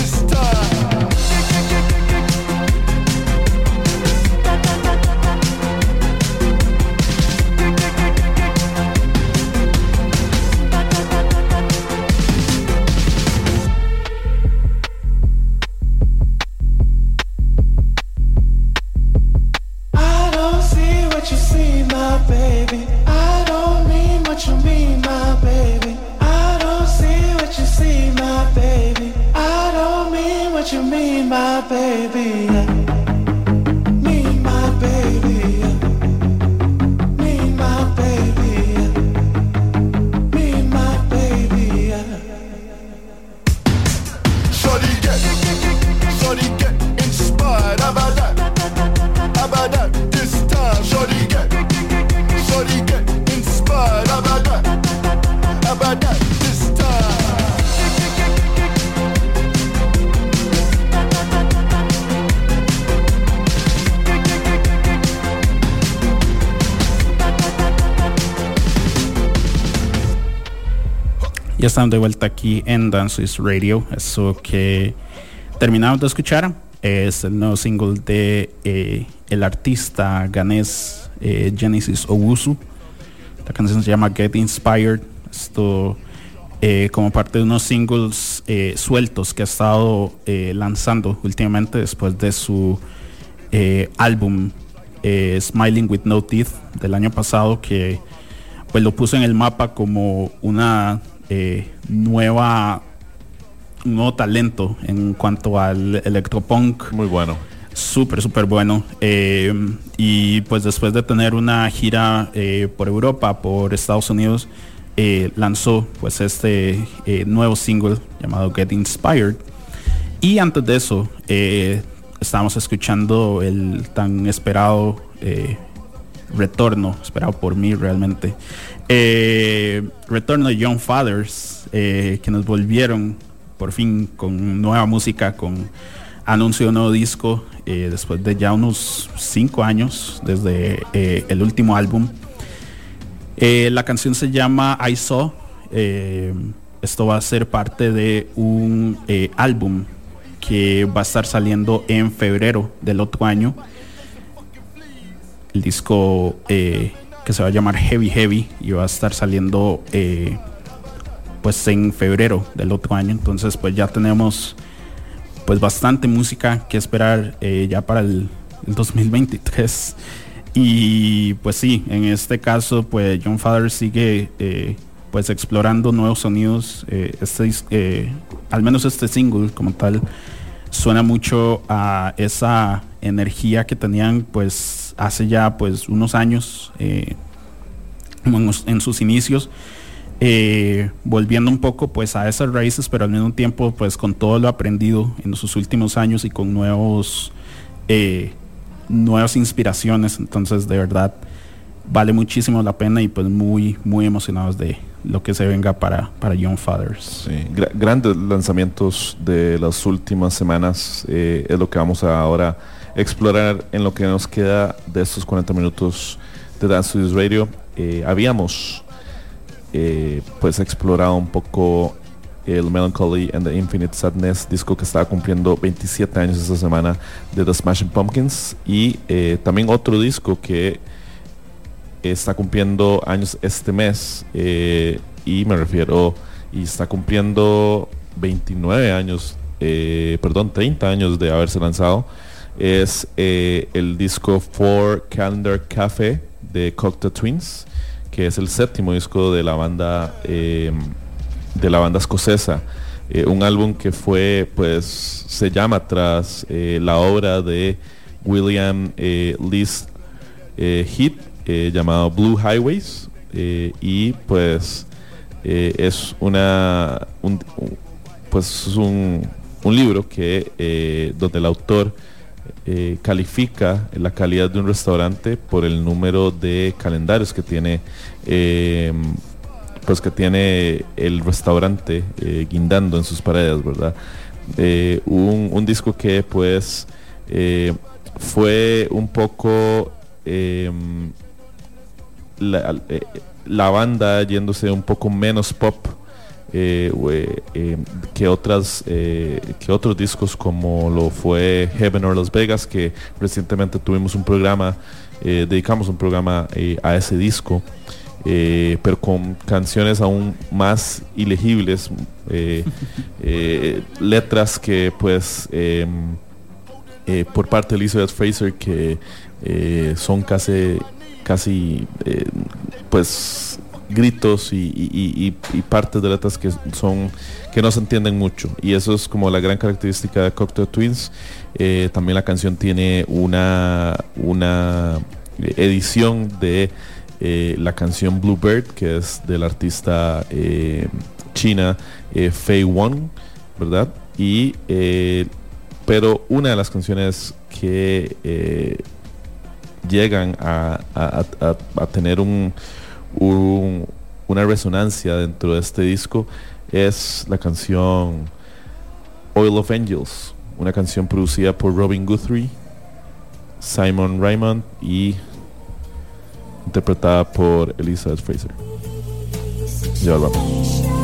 Estamos de vuelta aquí en Dance is Radio. Eso que terminamos de escuchar es el nuevo single de eh, el artista ganés eh, Genesis Owusu. La canción se llama Get Inspired. Esto eh, como parte de unos singles sueltos que ha estado lanzando últimamente después de su álbum Smiling with No Teeth del año pasado que pues lo puso en el mapa como una eh, nueva un nuevo talento en cuanto al electropunk. Muy bueno. Súper súper bueno. Eh, y pues después de tener una gira eh, por Europa por Estados Unidos eh, lanzó pues este nuevo single llamado Get Inspired. Y antes de eso estábamos escuchando el tan esperado retorno, esperado por mí realmente. Eh, retorno de Young Fathers, eh, que nos volvieron por fin con nueva música, con anuncio de un nuevo disco, eh, después de ya unos 5 años desde eh, el último álbum. La canción se llama I Saw. esto va a ser parte de un álbum que va a estar saliendo en febrero del otro año. El disco que se va a llamar Heavy Heavy y va a estar saliendo eh, pues en febrero del otro año. Entonces pues ya tenemos pues bastante música que esperar eh, ya para el, el 2023. Y pues sí, en este caso pues John Father sigue eh, pues explorando nuevos sonidos. este, al menos este single como tal suena mucho a esa energía que tenían pues hace ya pues unos años eh, en, sus inicios eh, volviendo un poco pues a esas raíces pero al mismo tiempo pues con todo lo aprendido en sus últimos años y con nuevos eh, nuevas inspiraciones. Entonces de verdad vale muchísimo la pena y pues muy muy emocionados de lo que se venga para para Young Fathers. Grandes lanzamientos de las últimas semanas eh, es lo que vamos a ahora explorar en lo que nos queda de estos 40 minutos de Dance Studios Radio. Eh, habíamos eh, pues explorado un poco el Melancholy and the Infinite Sadness, disco que estaba cumpliendo 27 años esta semana de The Smashing Pumpkins y eh, también otro disco que está cumpliendo años este mes y me refiero y está cumpliendo 29 años, perdón, 30 años de haberse lanzado. Es eh, el disco For Calendar Cafe de Cocteau Twins, que es el séptimo disco de la banda eh, de la banda escocesa. Eh, un álbum que fue, pues, se llama tras eh, la obra de William Lees Heath, llamado Blue Highways, y pues es una, un, pues es un, un libro que donde el autor eh, califica la calidad de un restaurante por el número de calendarios que tiene eh, pues que tiene el restaurante eh, guindando en sus paredes, ¿verdad? Eh, un, disco que pues fue un poco eh, la banda yéndose un poco menos pop eh, eh, que otras eh, que otros discos como lo fue Heaven or Las Vegas que recientemente tuvimos un programa dedicamos un programa a ese disco pero con canciones aún más ilegibles letras que pues por parte de Elizabeth Fraser que son casi casi pues gritos y, y- y- partes de letras que son que no se entienden mucho. Y eso es como la gran característica de Cocktail Twins. Eh, también la canción tiene una una edición de eh, la canción Bluebird que es del artista eh, china Fei Wong verdad y pero una de las canciones que llegan a- a tener un, un- una resonancia dentro de este disco es la canción Oil of Angels, una canción producida por Robin Guthrie, Simon Raymond y interpretada por Elizabeth Fraser. Ya volvamos.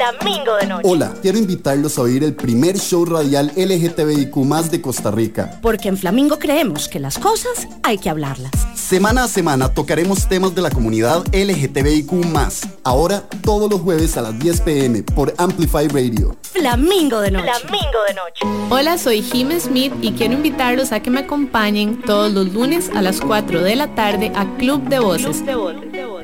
Flamingo de noche. Hola, quiero invitarlos a oír el primer show radial LGTBIQ de Costa Rica. Porque en Flamingo creemos que las cosas hay que hablarlas. Semana a semana tocaremos temas de la comunidad LGTBIQ Ahora, todos los jueves a las 10 pm por Amplify Radio. Flamingo de noche. Flamingo de noche. Hola, soy Jim Smith y quiero invitarlos a que me acompañen todos los lunes a las 4 de la tarde a Club de Voces,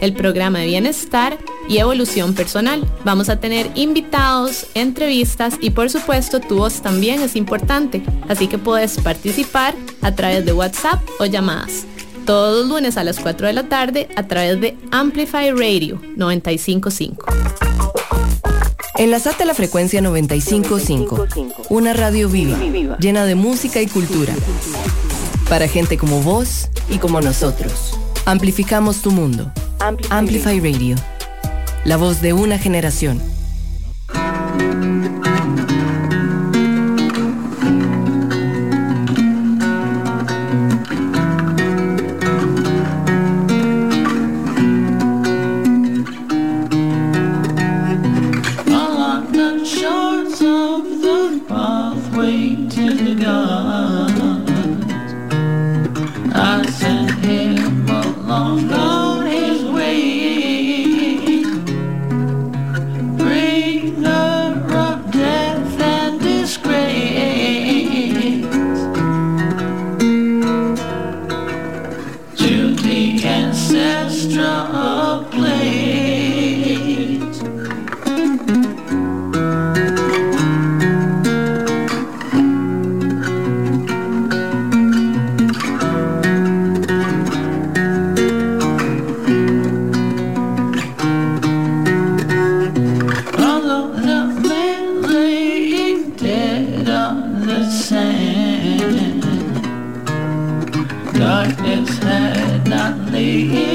el programa de bienestar y evolución personal. Vamos a tener invitados, entrevistas y por supuesto tu voz también es importante, así que puedes participar a través de WhatsApp o llamadas. Todos los lunes a las 4 de la tarde a través de Amplify Radio 955. Enlazate a la frecuencia 955, una radio viva, llena de música y cultura. Para gente como vos y como nosotros. Amplificamos tu mundo. Amplify Radio. La voz de una generación. Hey.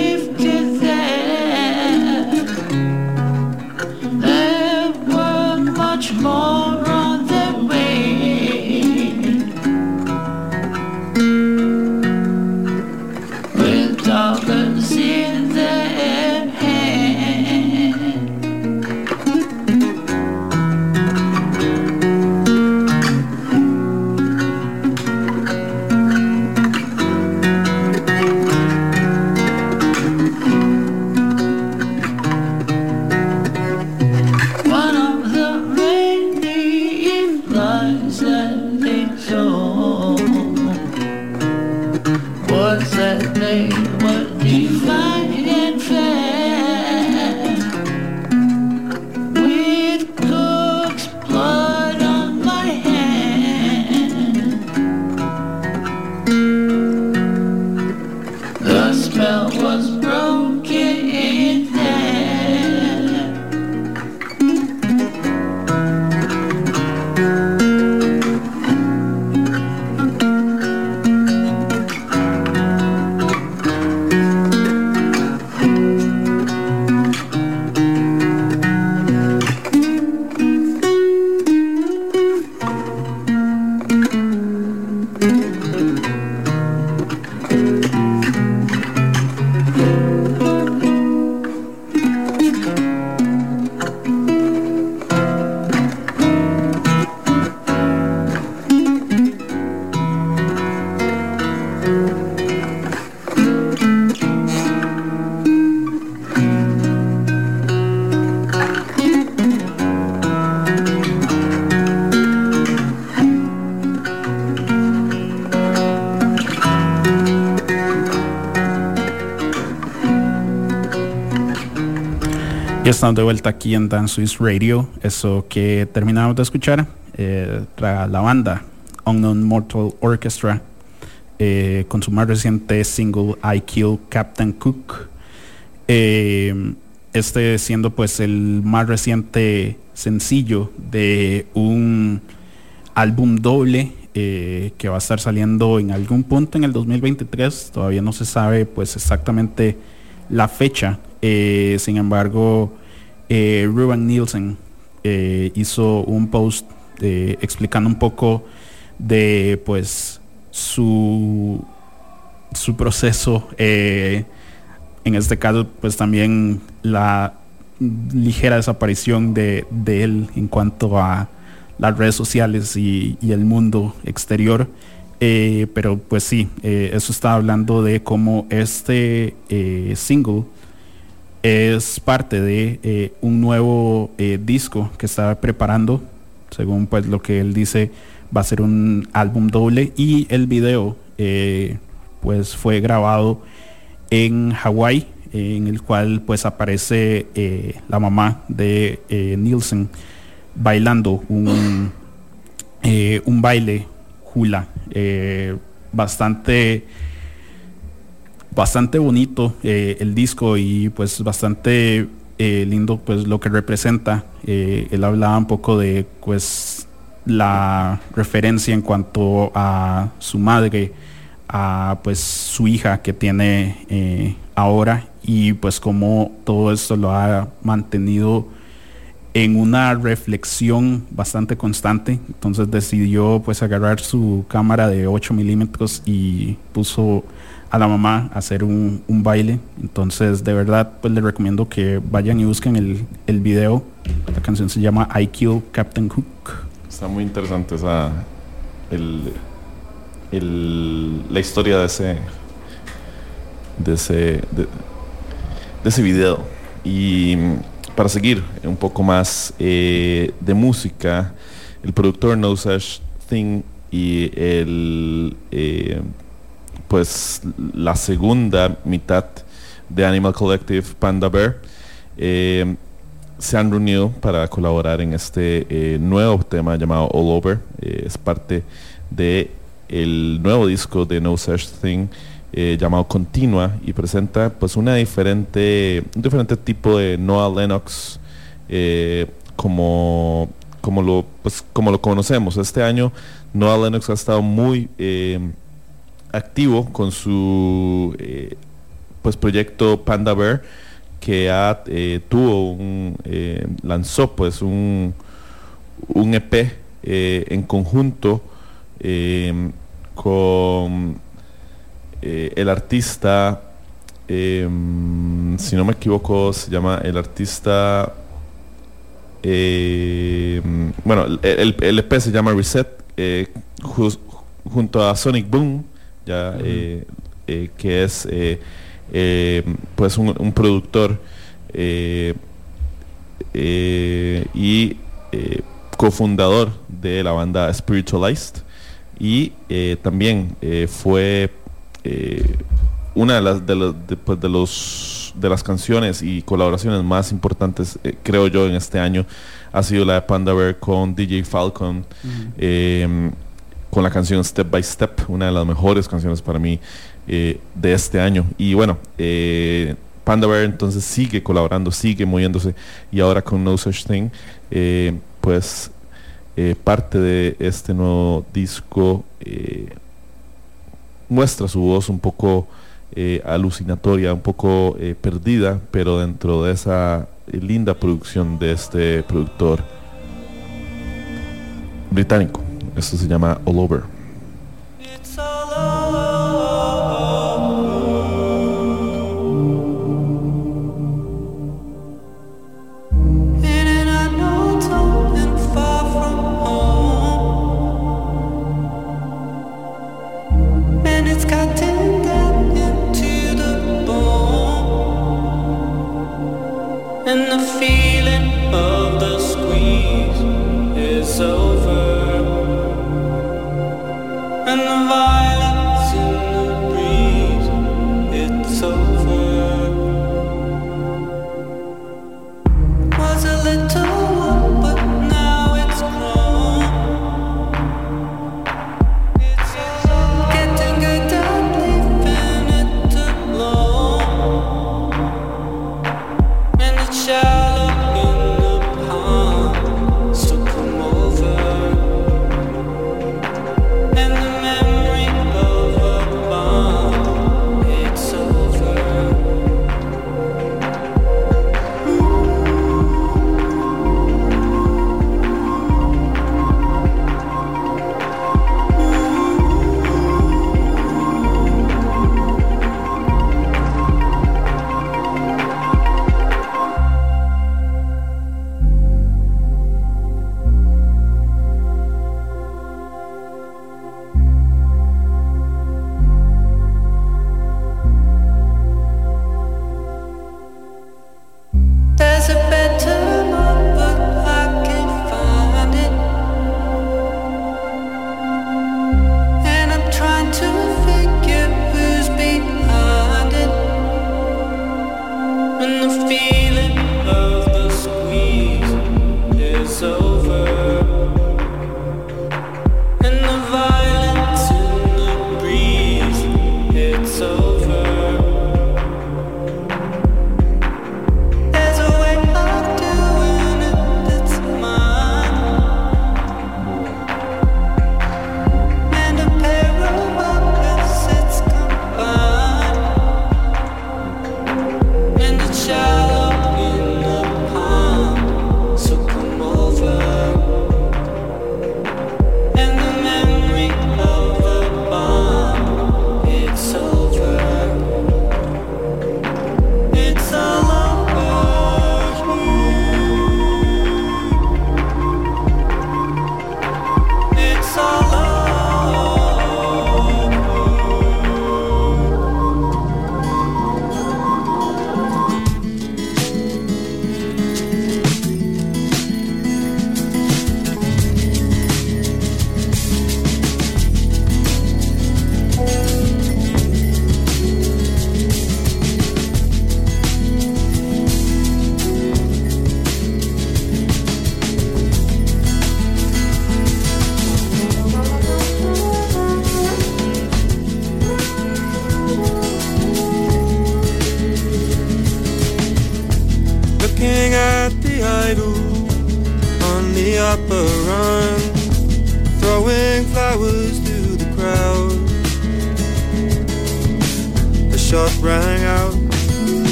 Estamos de vuelta aquí en Dance Swiss Radio. Eso que terminamos de escuchar, eh, la banda Unknown Mortal Orchestra, eh, con su más reciente single I Kill Captain Cook. Eh, este siendo pues el más reciente sencillo de un álbum doble eh, que va a estar saliendo en algún punto en el 2023. Todavía no se sabe pues exactamente la fecha. Sin embargo, eh, Ruben Nielsen eh, hizo un post eh, explicando un poco de pues su su proceso en este caso pues también la ligera desaparición de, él en cuanto a las redes sociales y, el mundo exterior. Pero pues sí eso está hablando de cómo este single es parte de eh, un nuevo eh, disco que está preparando. Según pues lo que él dice va a ser un álbum doble. Y el video eh, pues fue grabado en Hawái en el cual pues aparece la mamá de Nielsen bailando un, un baile hula bastante bastante bonito eh, el disco y pues bastante eh, lindo pues lo que representa. Eh, él hablaba un poco de pues la referencia en cuanto a su madre a pues su hija que tiene ahora y pues como todo esto lo ha mantenido en una reflexión bastante constante. Entonces decidió pues agarrar su cámara de 8 milímetros y puso a la mamá hacer un, un baile. Entonces de verdad pues les recomiendo que vayan y busquen el, el video. La canción se llama I Kill Captain Hook. Está muy interesante esa el, el- la historia de ese de ese de, de ese video. Y para seguir un poco más eh, de música el productor No Such Thing y el eh, pues la segunda mitad de Animal Collective Panda Bear eh, se han reunido para colaborar en este nuevo tema llamado All Over. Es parte de el nuevo disco de No Such Thing eh, llamado Continua y presenta pues una diferente un diferente tipo de Noah Lennox eh, como como lo pues como lo conocemos. Este año Noah Lennox ha estado muy eh, activo con su pues proyecto Panda Bear que ha, tuvo un lanzó pues un un EP en conjunto con eh, el artista eh, si no me equivoco se llama el artista eh, bueno el, el- el EP se llama Reset eh, junto a Sonic Boom ya eh, que es eh, pues un, un productor y cofundador de la banda Spiritualized y también fue eh, una de las de, los- de, pues, de los de las canciones y colaboraciones más importantes eh, creo yo en este año ha sido la de Panda Bear con DJ Falcon eh, con la canción Step by Step una de las mejores canciones para mí eh, de este año. Y bueno Panda Bear entonces sigue colaborando sigue moviéndose y ahora con No Such Thing pues parte de este nuevo disco muestra su voz un poco eh, alucinatoria, un poco eh, perdida, pero dentro de esa eh, linda producción de este productor británico. Esto se llama All Over.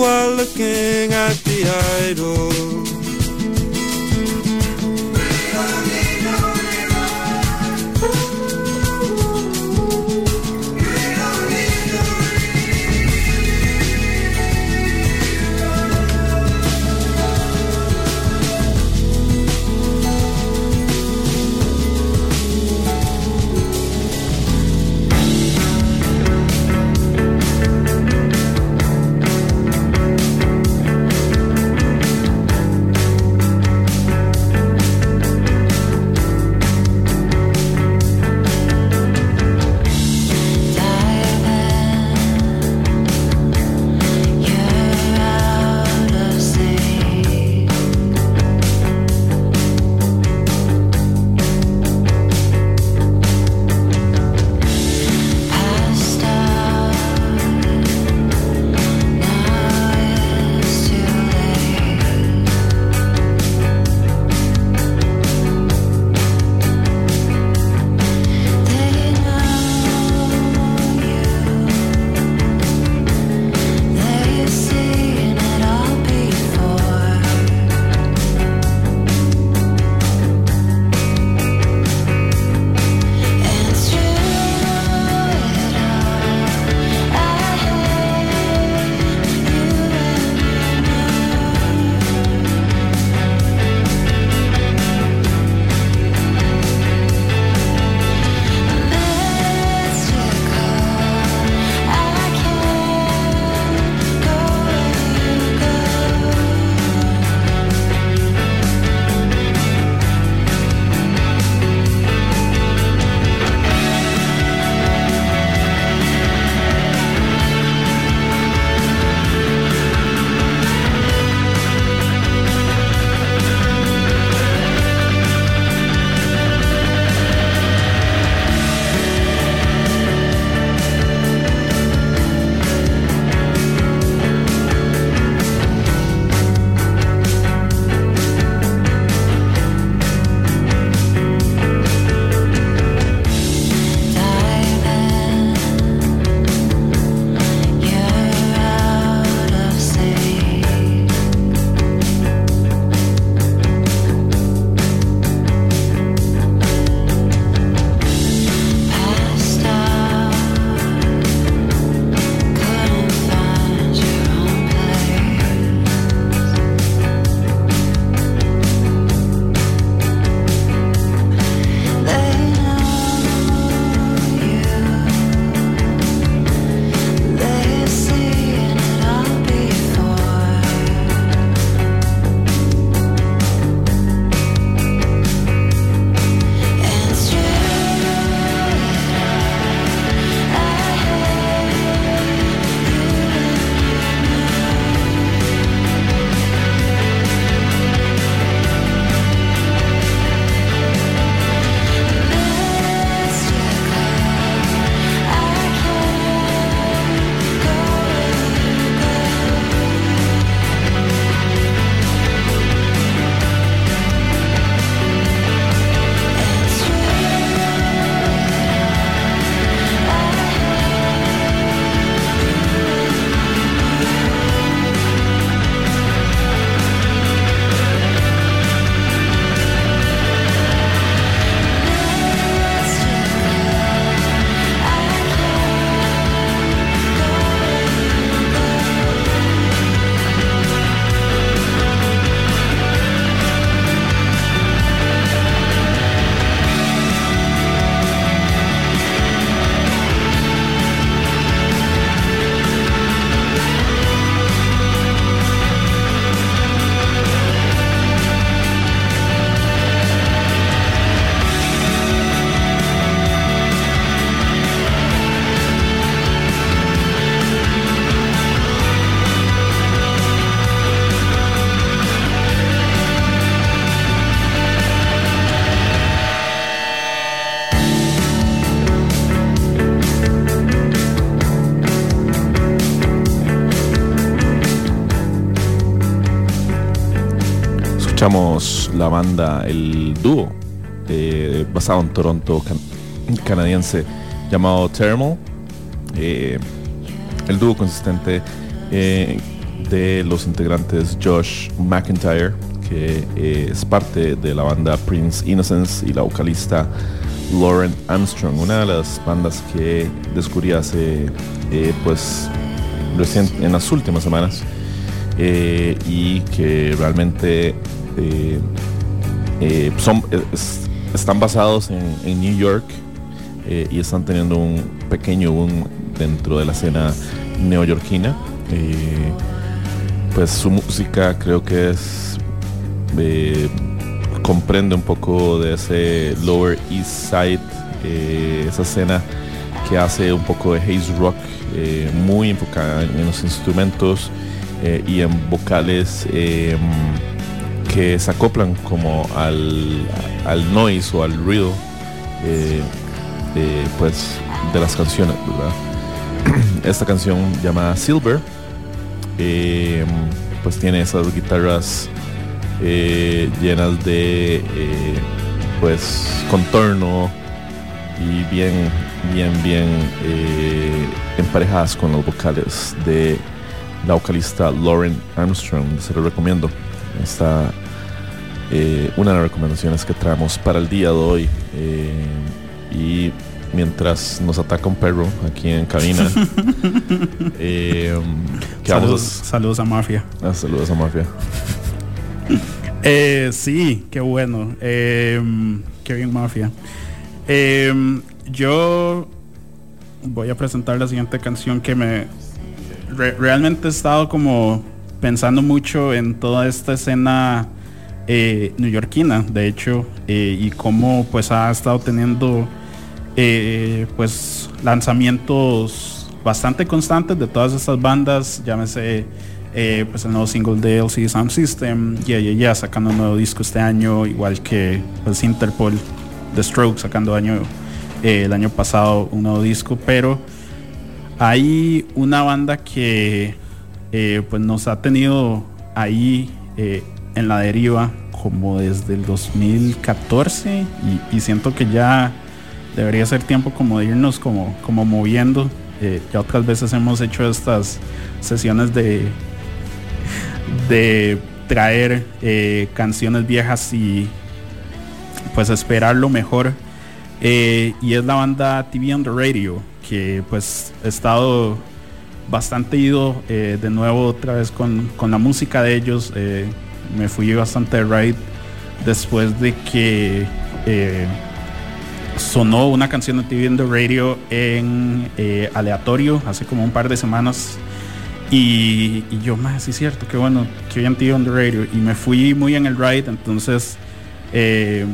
While looking at the idol. El dúo eh, basado en Toronto, can- canadiense, llamado Thermal. Eh, el dúo consistente eh, de los integrantes Josh McIntyre, que es parte de la banda Prince Innocence, y la vocalista Lauren Armstrong, una de las bandas que descubrí hace, pues, recién en las últimas semanas y que realmente eh, son, es- están basados en, New York eh, y están teniendo un pequeño boom dentro de la escena neoyorquina. Eh, pues su música creo que es comprende un poco de ese Lower East Side, esa escena que hace un poco de haze rock, muy enfocada en los instrumentos y en vocales que se acoplan como al, al noise o al ruido eh, pues de las canciones. Esta canción llamada Silver eh, pues tiene esas guitarras eh, llenas de pues contorno y bien bien bien emparejadas con los vocales de la vocalista Lauren Armstrong se lo recomiendo esta eh, una de las recomendaciones que traemos para el día de hoy eh, y mientras nos ataca un perro aquí en cabina eh, ¿qué vamos a- Saludos, saludos a Mafia. Ah, saludos a Mafia. Sí, qué bueno. Qué bien, Mafia. Yo voy a presentar la siguiente canción que me... re- realmente he estado como pensando mucho en toda esta escena eh, neoyorquina, de hecho, eh, y cómo pues ha estado teniendo eh, pues lanzamientos bastante constantes de todas estas bandas, llámese eh, pues el nuevo single de LCD Sound System, Yeah Yeah Yeah sacando un nuevo disco este año, igual que pues Interpol, The Stroke sacando año, el año pasado un nuevo disco, pero hay una banda que pues nos ha tenido ahí en la deriva como desde el 2014 y, y siento que ya debería ser tiempo como de irnos como, como moviendo. Eh, ya otras veces hemos hecho estas sesiones de, de traer eh, canciones viejas y pues esperar lo mejor. Eh, y es la banda TV on the Radio, que pues he estado bastante ido de nuevo otra vez con, con la música de ellos. Me fui bastante de ride después de que eh, sonó una canción de TV on the Radio en eh, aleatorio hace como un par de semanas. Y, yo, más sí es cierto, qué bueno, que bien TV on the Radio. Y me fui muy en el ride, entonces eh,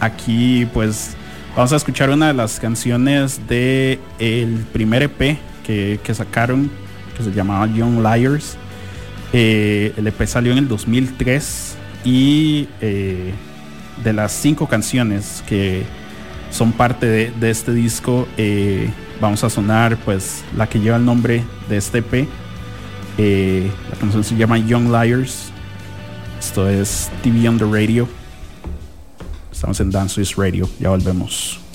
aquí pues vamos a escuchar una de las canciones de el primer EP que, que sacaron, que se llamaba Young Liars. Eh, el EP salió en el 2003 y eh, de las cinco canciones que son parte de, este disco, eh, vamos a sonar pues la que lleva el nombre de este EP. La canción se llama Young Liars. Esto es TV on the Radio. Estamos en Dance Radio. Ya volvemos.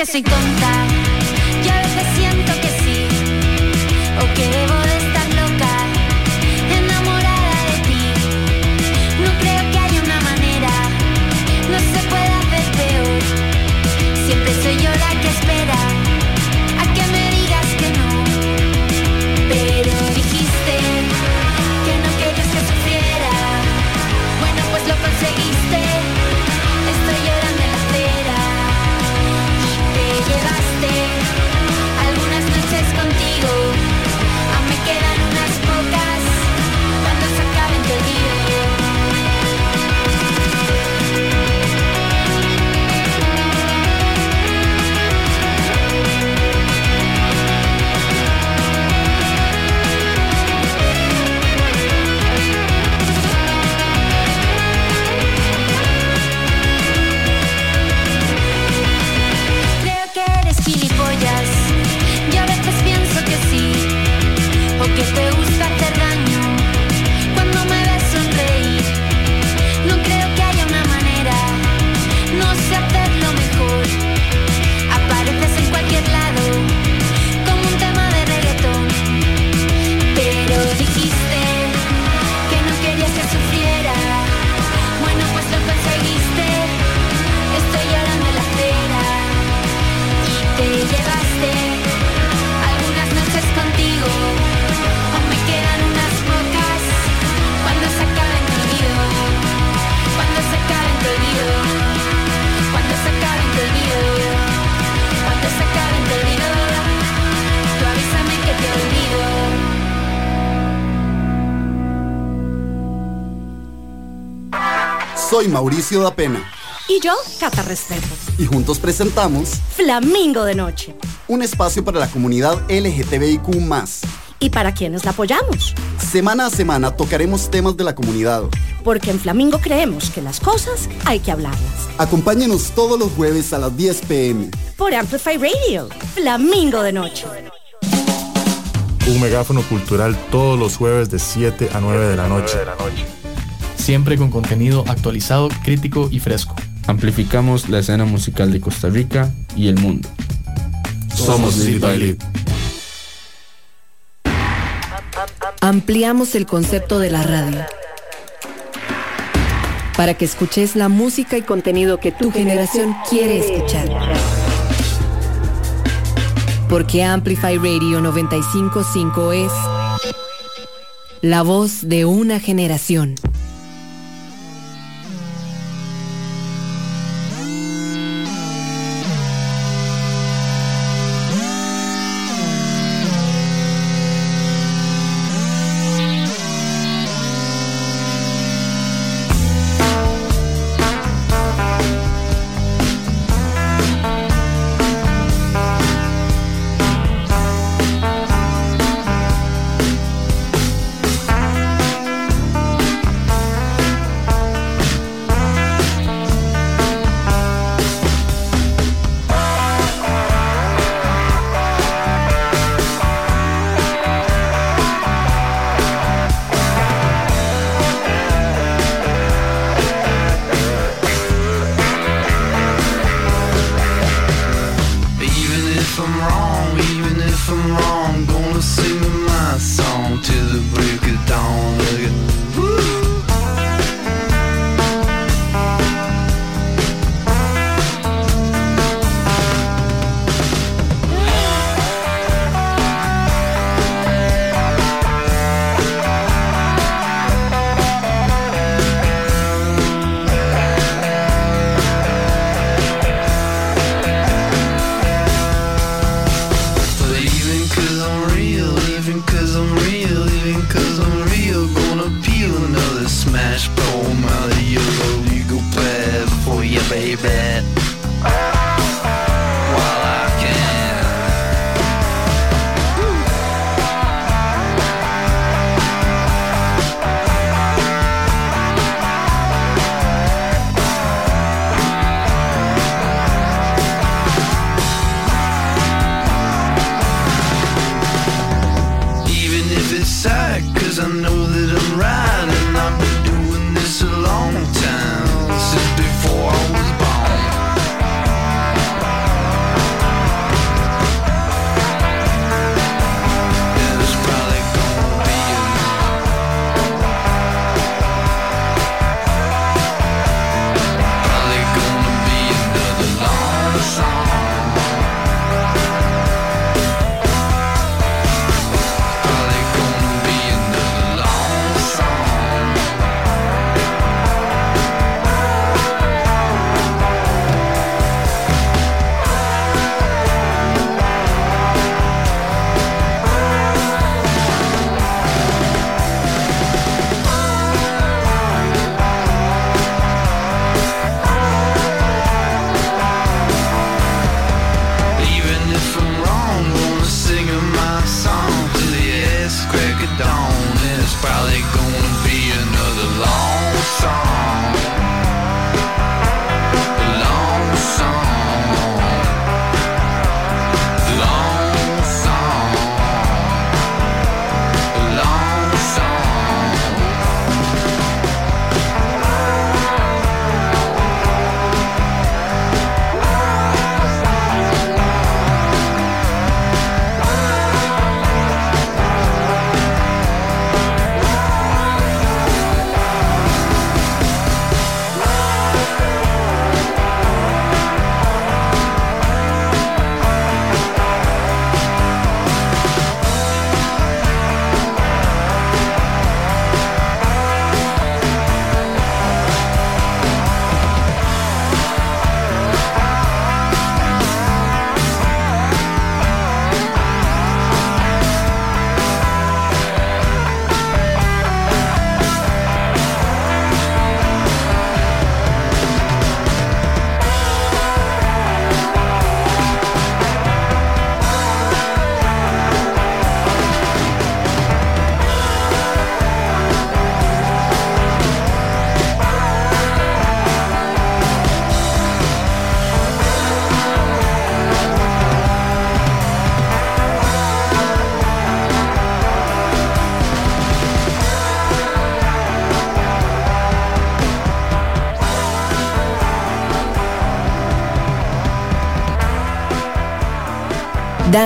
Que soy. Mauricio da Pena Y yo, Cata Restrepo. y juntos presentamos Flamingo de Noche. un espacio para la comunidad LGTBIQ+. ¿Y para quienes la apoyamos? Semana a semana tocaremos temas de la comunidad. Porque en Flamingo creemos que las cosas hay que hablarlas. Acompáñenos todos los jueves a las 10 pm. Por Amplify Radio. Flamingo de Noche. Un megáfono cultural todos los jueves de 7 a 9 de la noche. Siempre con contenido actualizado, crítico y fresco. Amplificamos la escena musical de Costa Rica y el mundo. Somos Lead by Lead. Ampliamos el concepto de la radio para que escuches la música y contenido que tu generación quiere escuchar. Porque Amplify Radio 955 es la voz de una generación.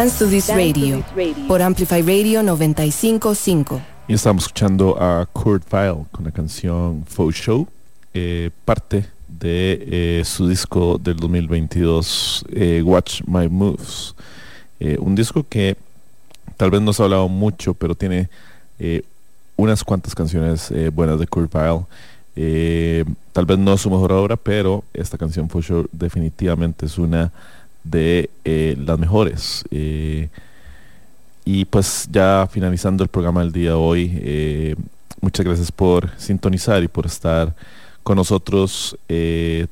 Dance to this radio. Por Amplify Radio 955. Y estamos escuchando a Kurt Vile con la canción Faux Show, eh, parte de eh, su disco del 2022, eh, Watch My Moves. Eh, un disco que tal vez no se ha hablado mucho, pero tiene eh, unas cuantas canciones eh, buenas de Kurt Vile. Eh, tal vez no su mejor obra, pero esta canción Faux Show definitivamente es una de eh, las mejores. Eh, y pues ya finalizando el programa del día de hoy, eh, muchas gracias por sintonizar y por estar con nosotros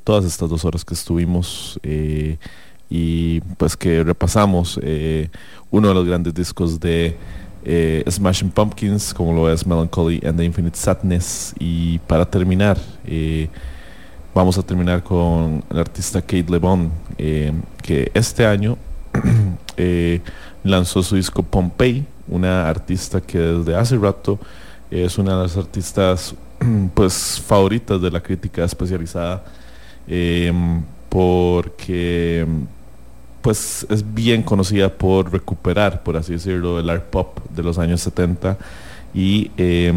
todas estas dos horas que estuvimos y pues que repasamos uno de los grandes discos de Smashing Pumpkins, como lo es Melancholy and the Infinite Sadness. Y para terminar, vamos a terminar con el artista Kate LeBon, que este año eh, lanzó su disco Pompeii, una artista que desde hace rato es una de las artistas pues favoritas de la crítica especializada eh, porque pues es bien conocida por recuperar, por así decirlo, el art pop de los años 70 y eh,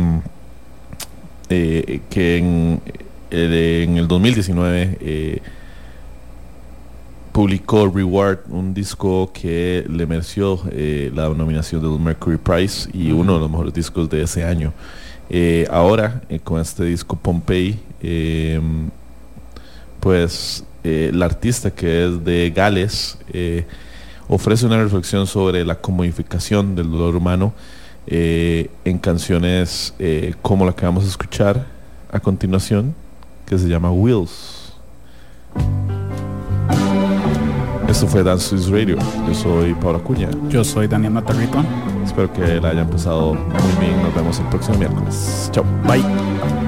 eh, que en, eh, el 2019 eh, publicó Reward, un disco que le mereció eh, la nominación del Mercury Prize y uno de los mejores discos de ese año. Eh, ahora, eh, con este disco Pompeii, eh, pues la artista que es de Gales ofrece una reflexión sobre la comodificación del dolor humano en canciones como la que vamos a escuchar a continuación, que se llama Wheels. Esto fue Dance This Radio. Yo soy Paula Cuña. Yo soy Daniel Matarrito. Espero que la hayan pasado muy bien. Nos vemos el próximo miércoles. Chao. Bye.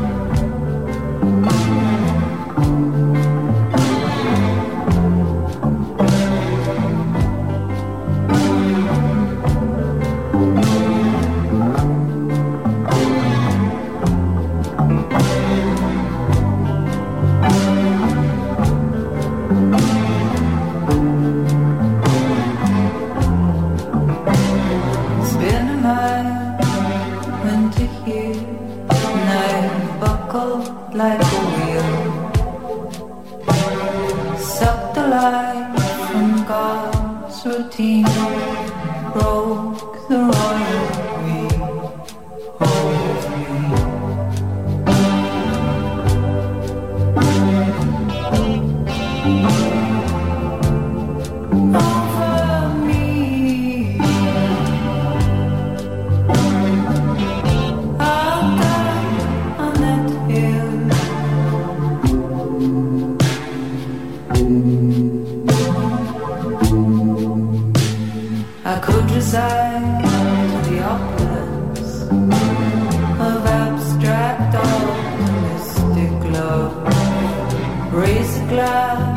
Raise a glass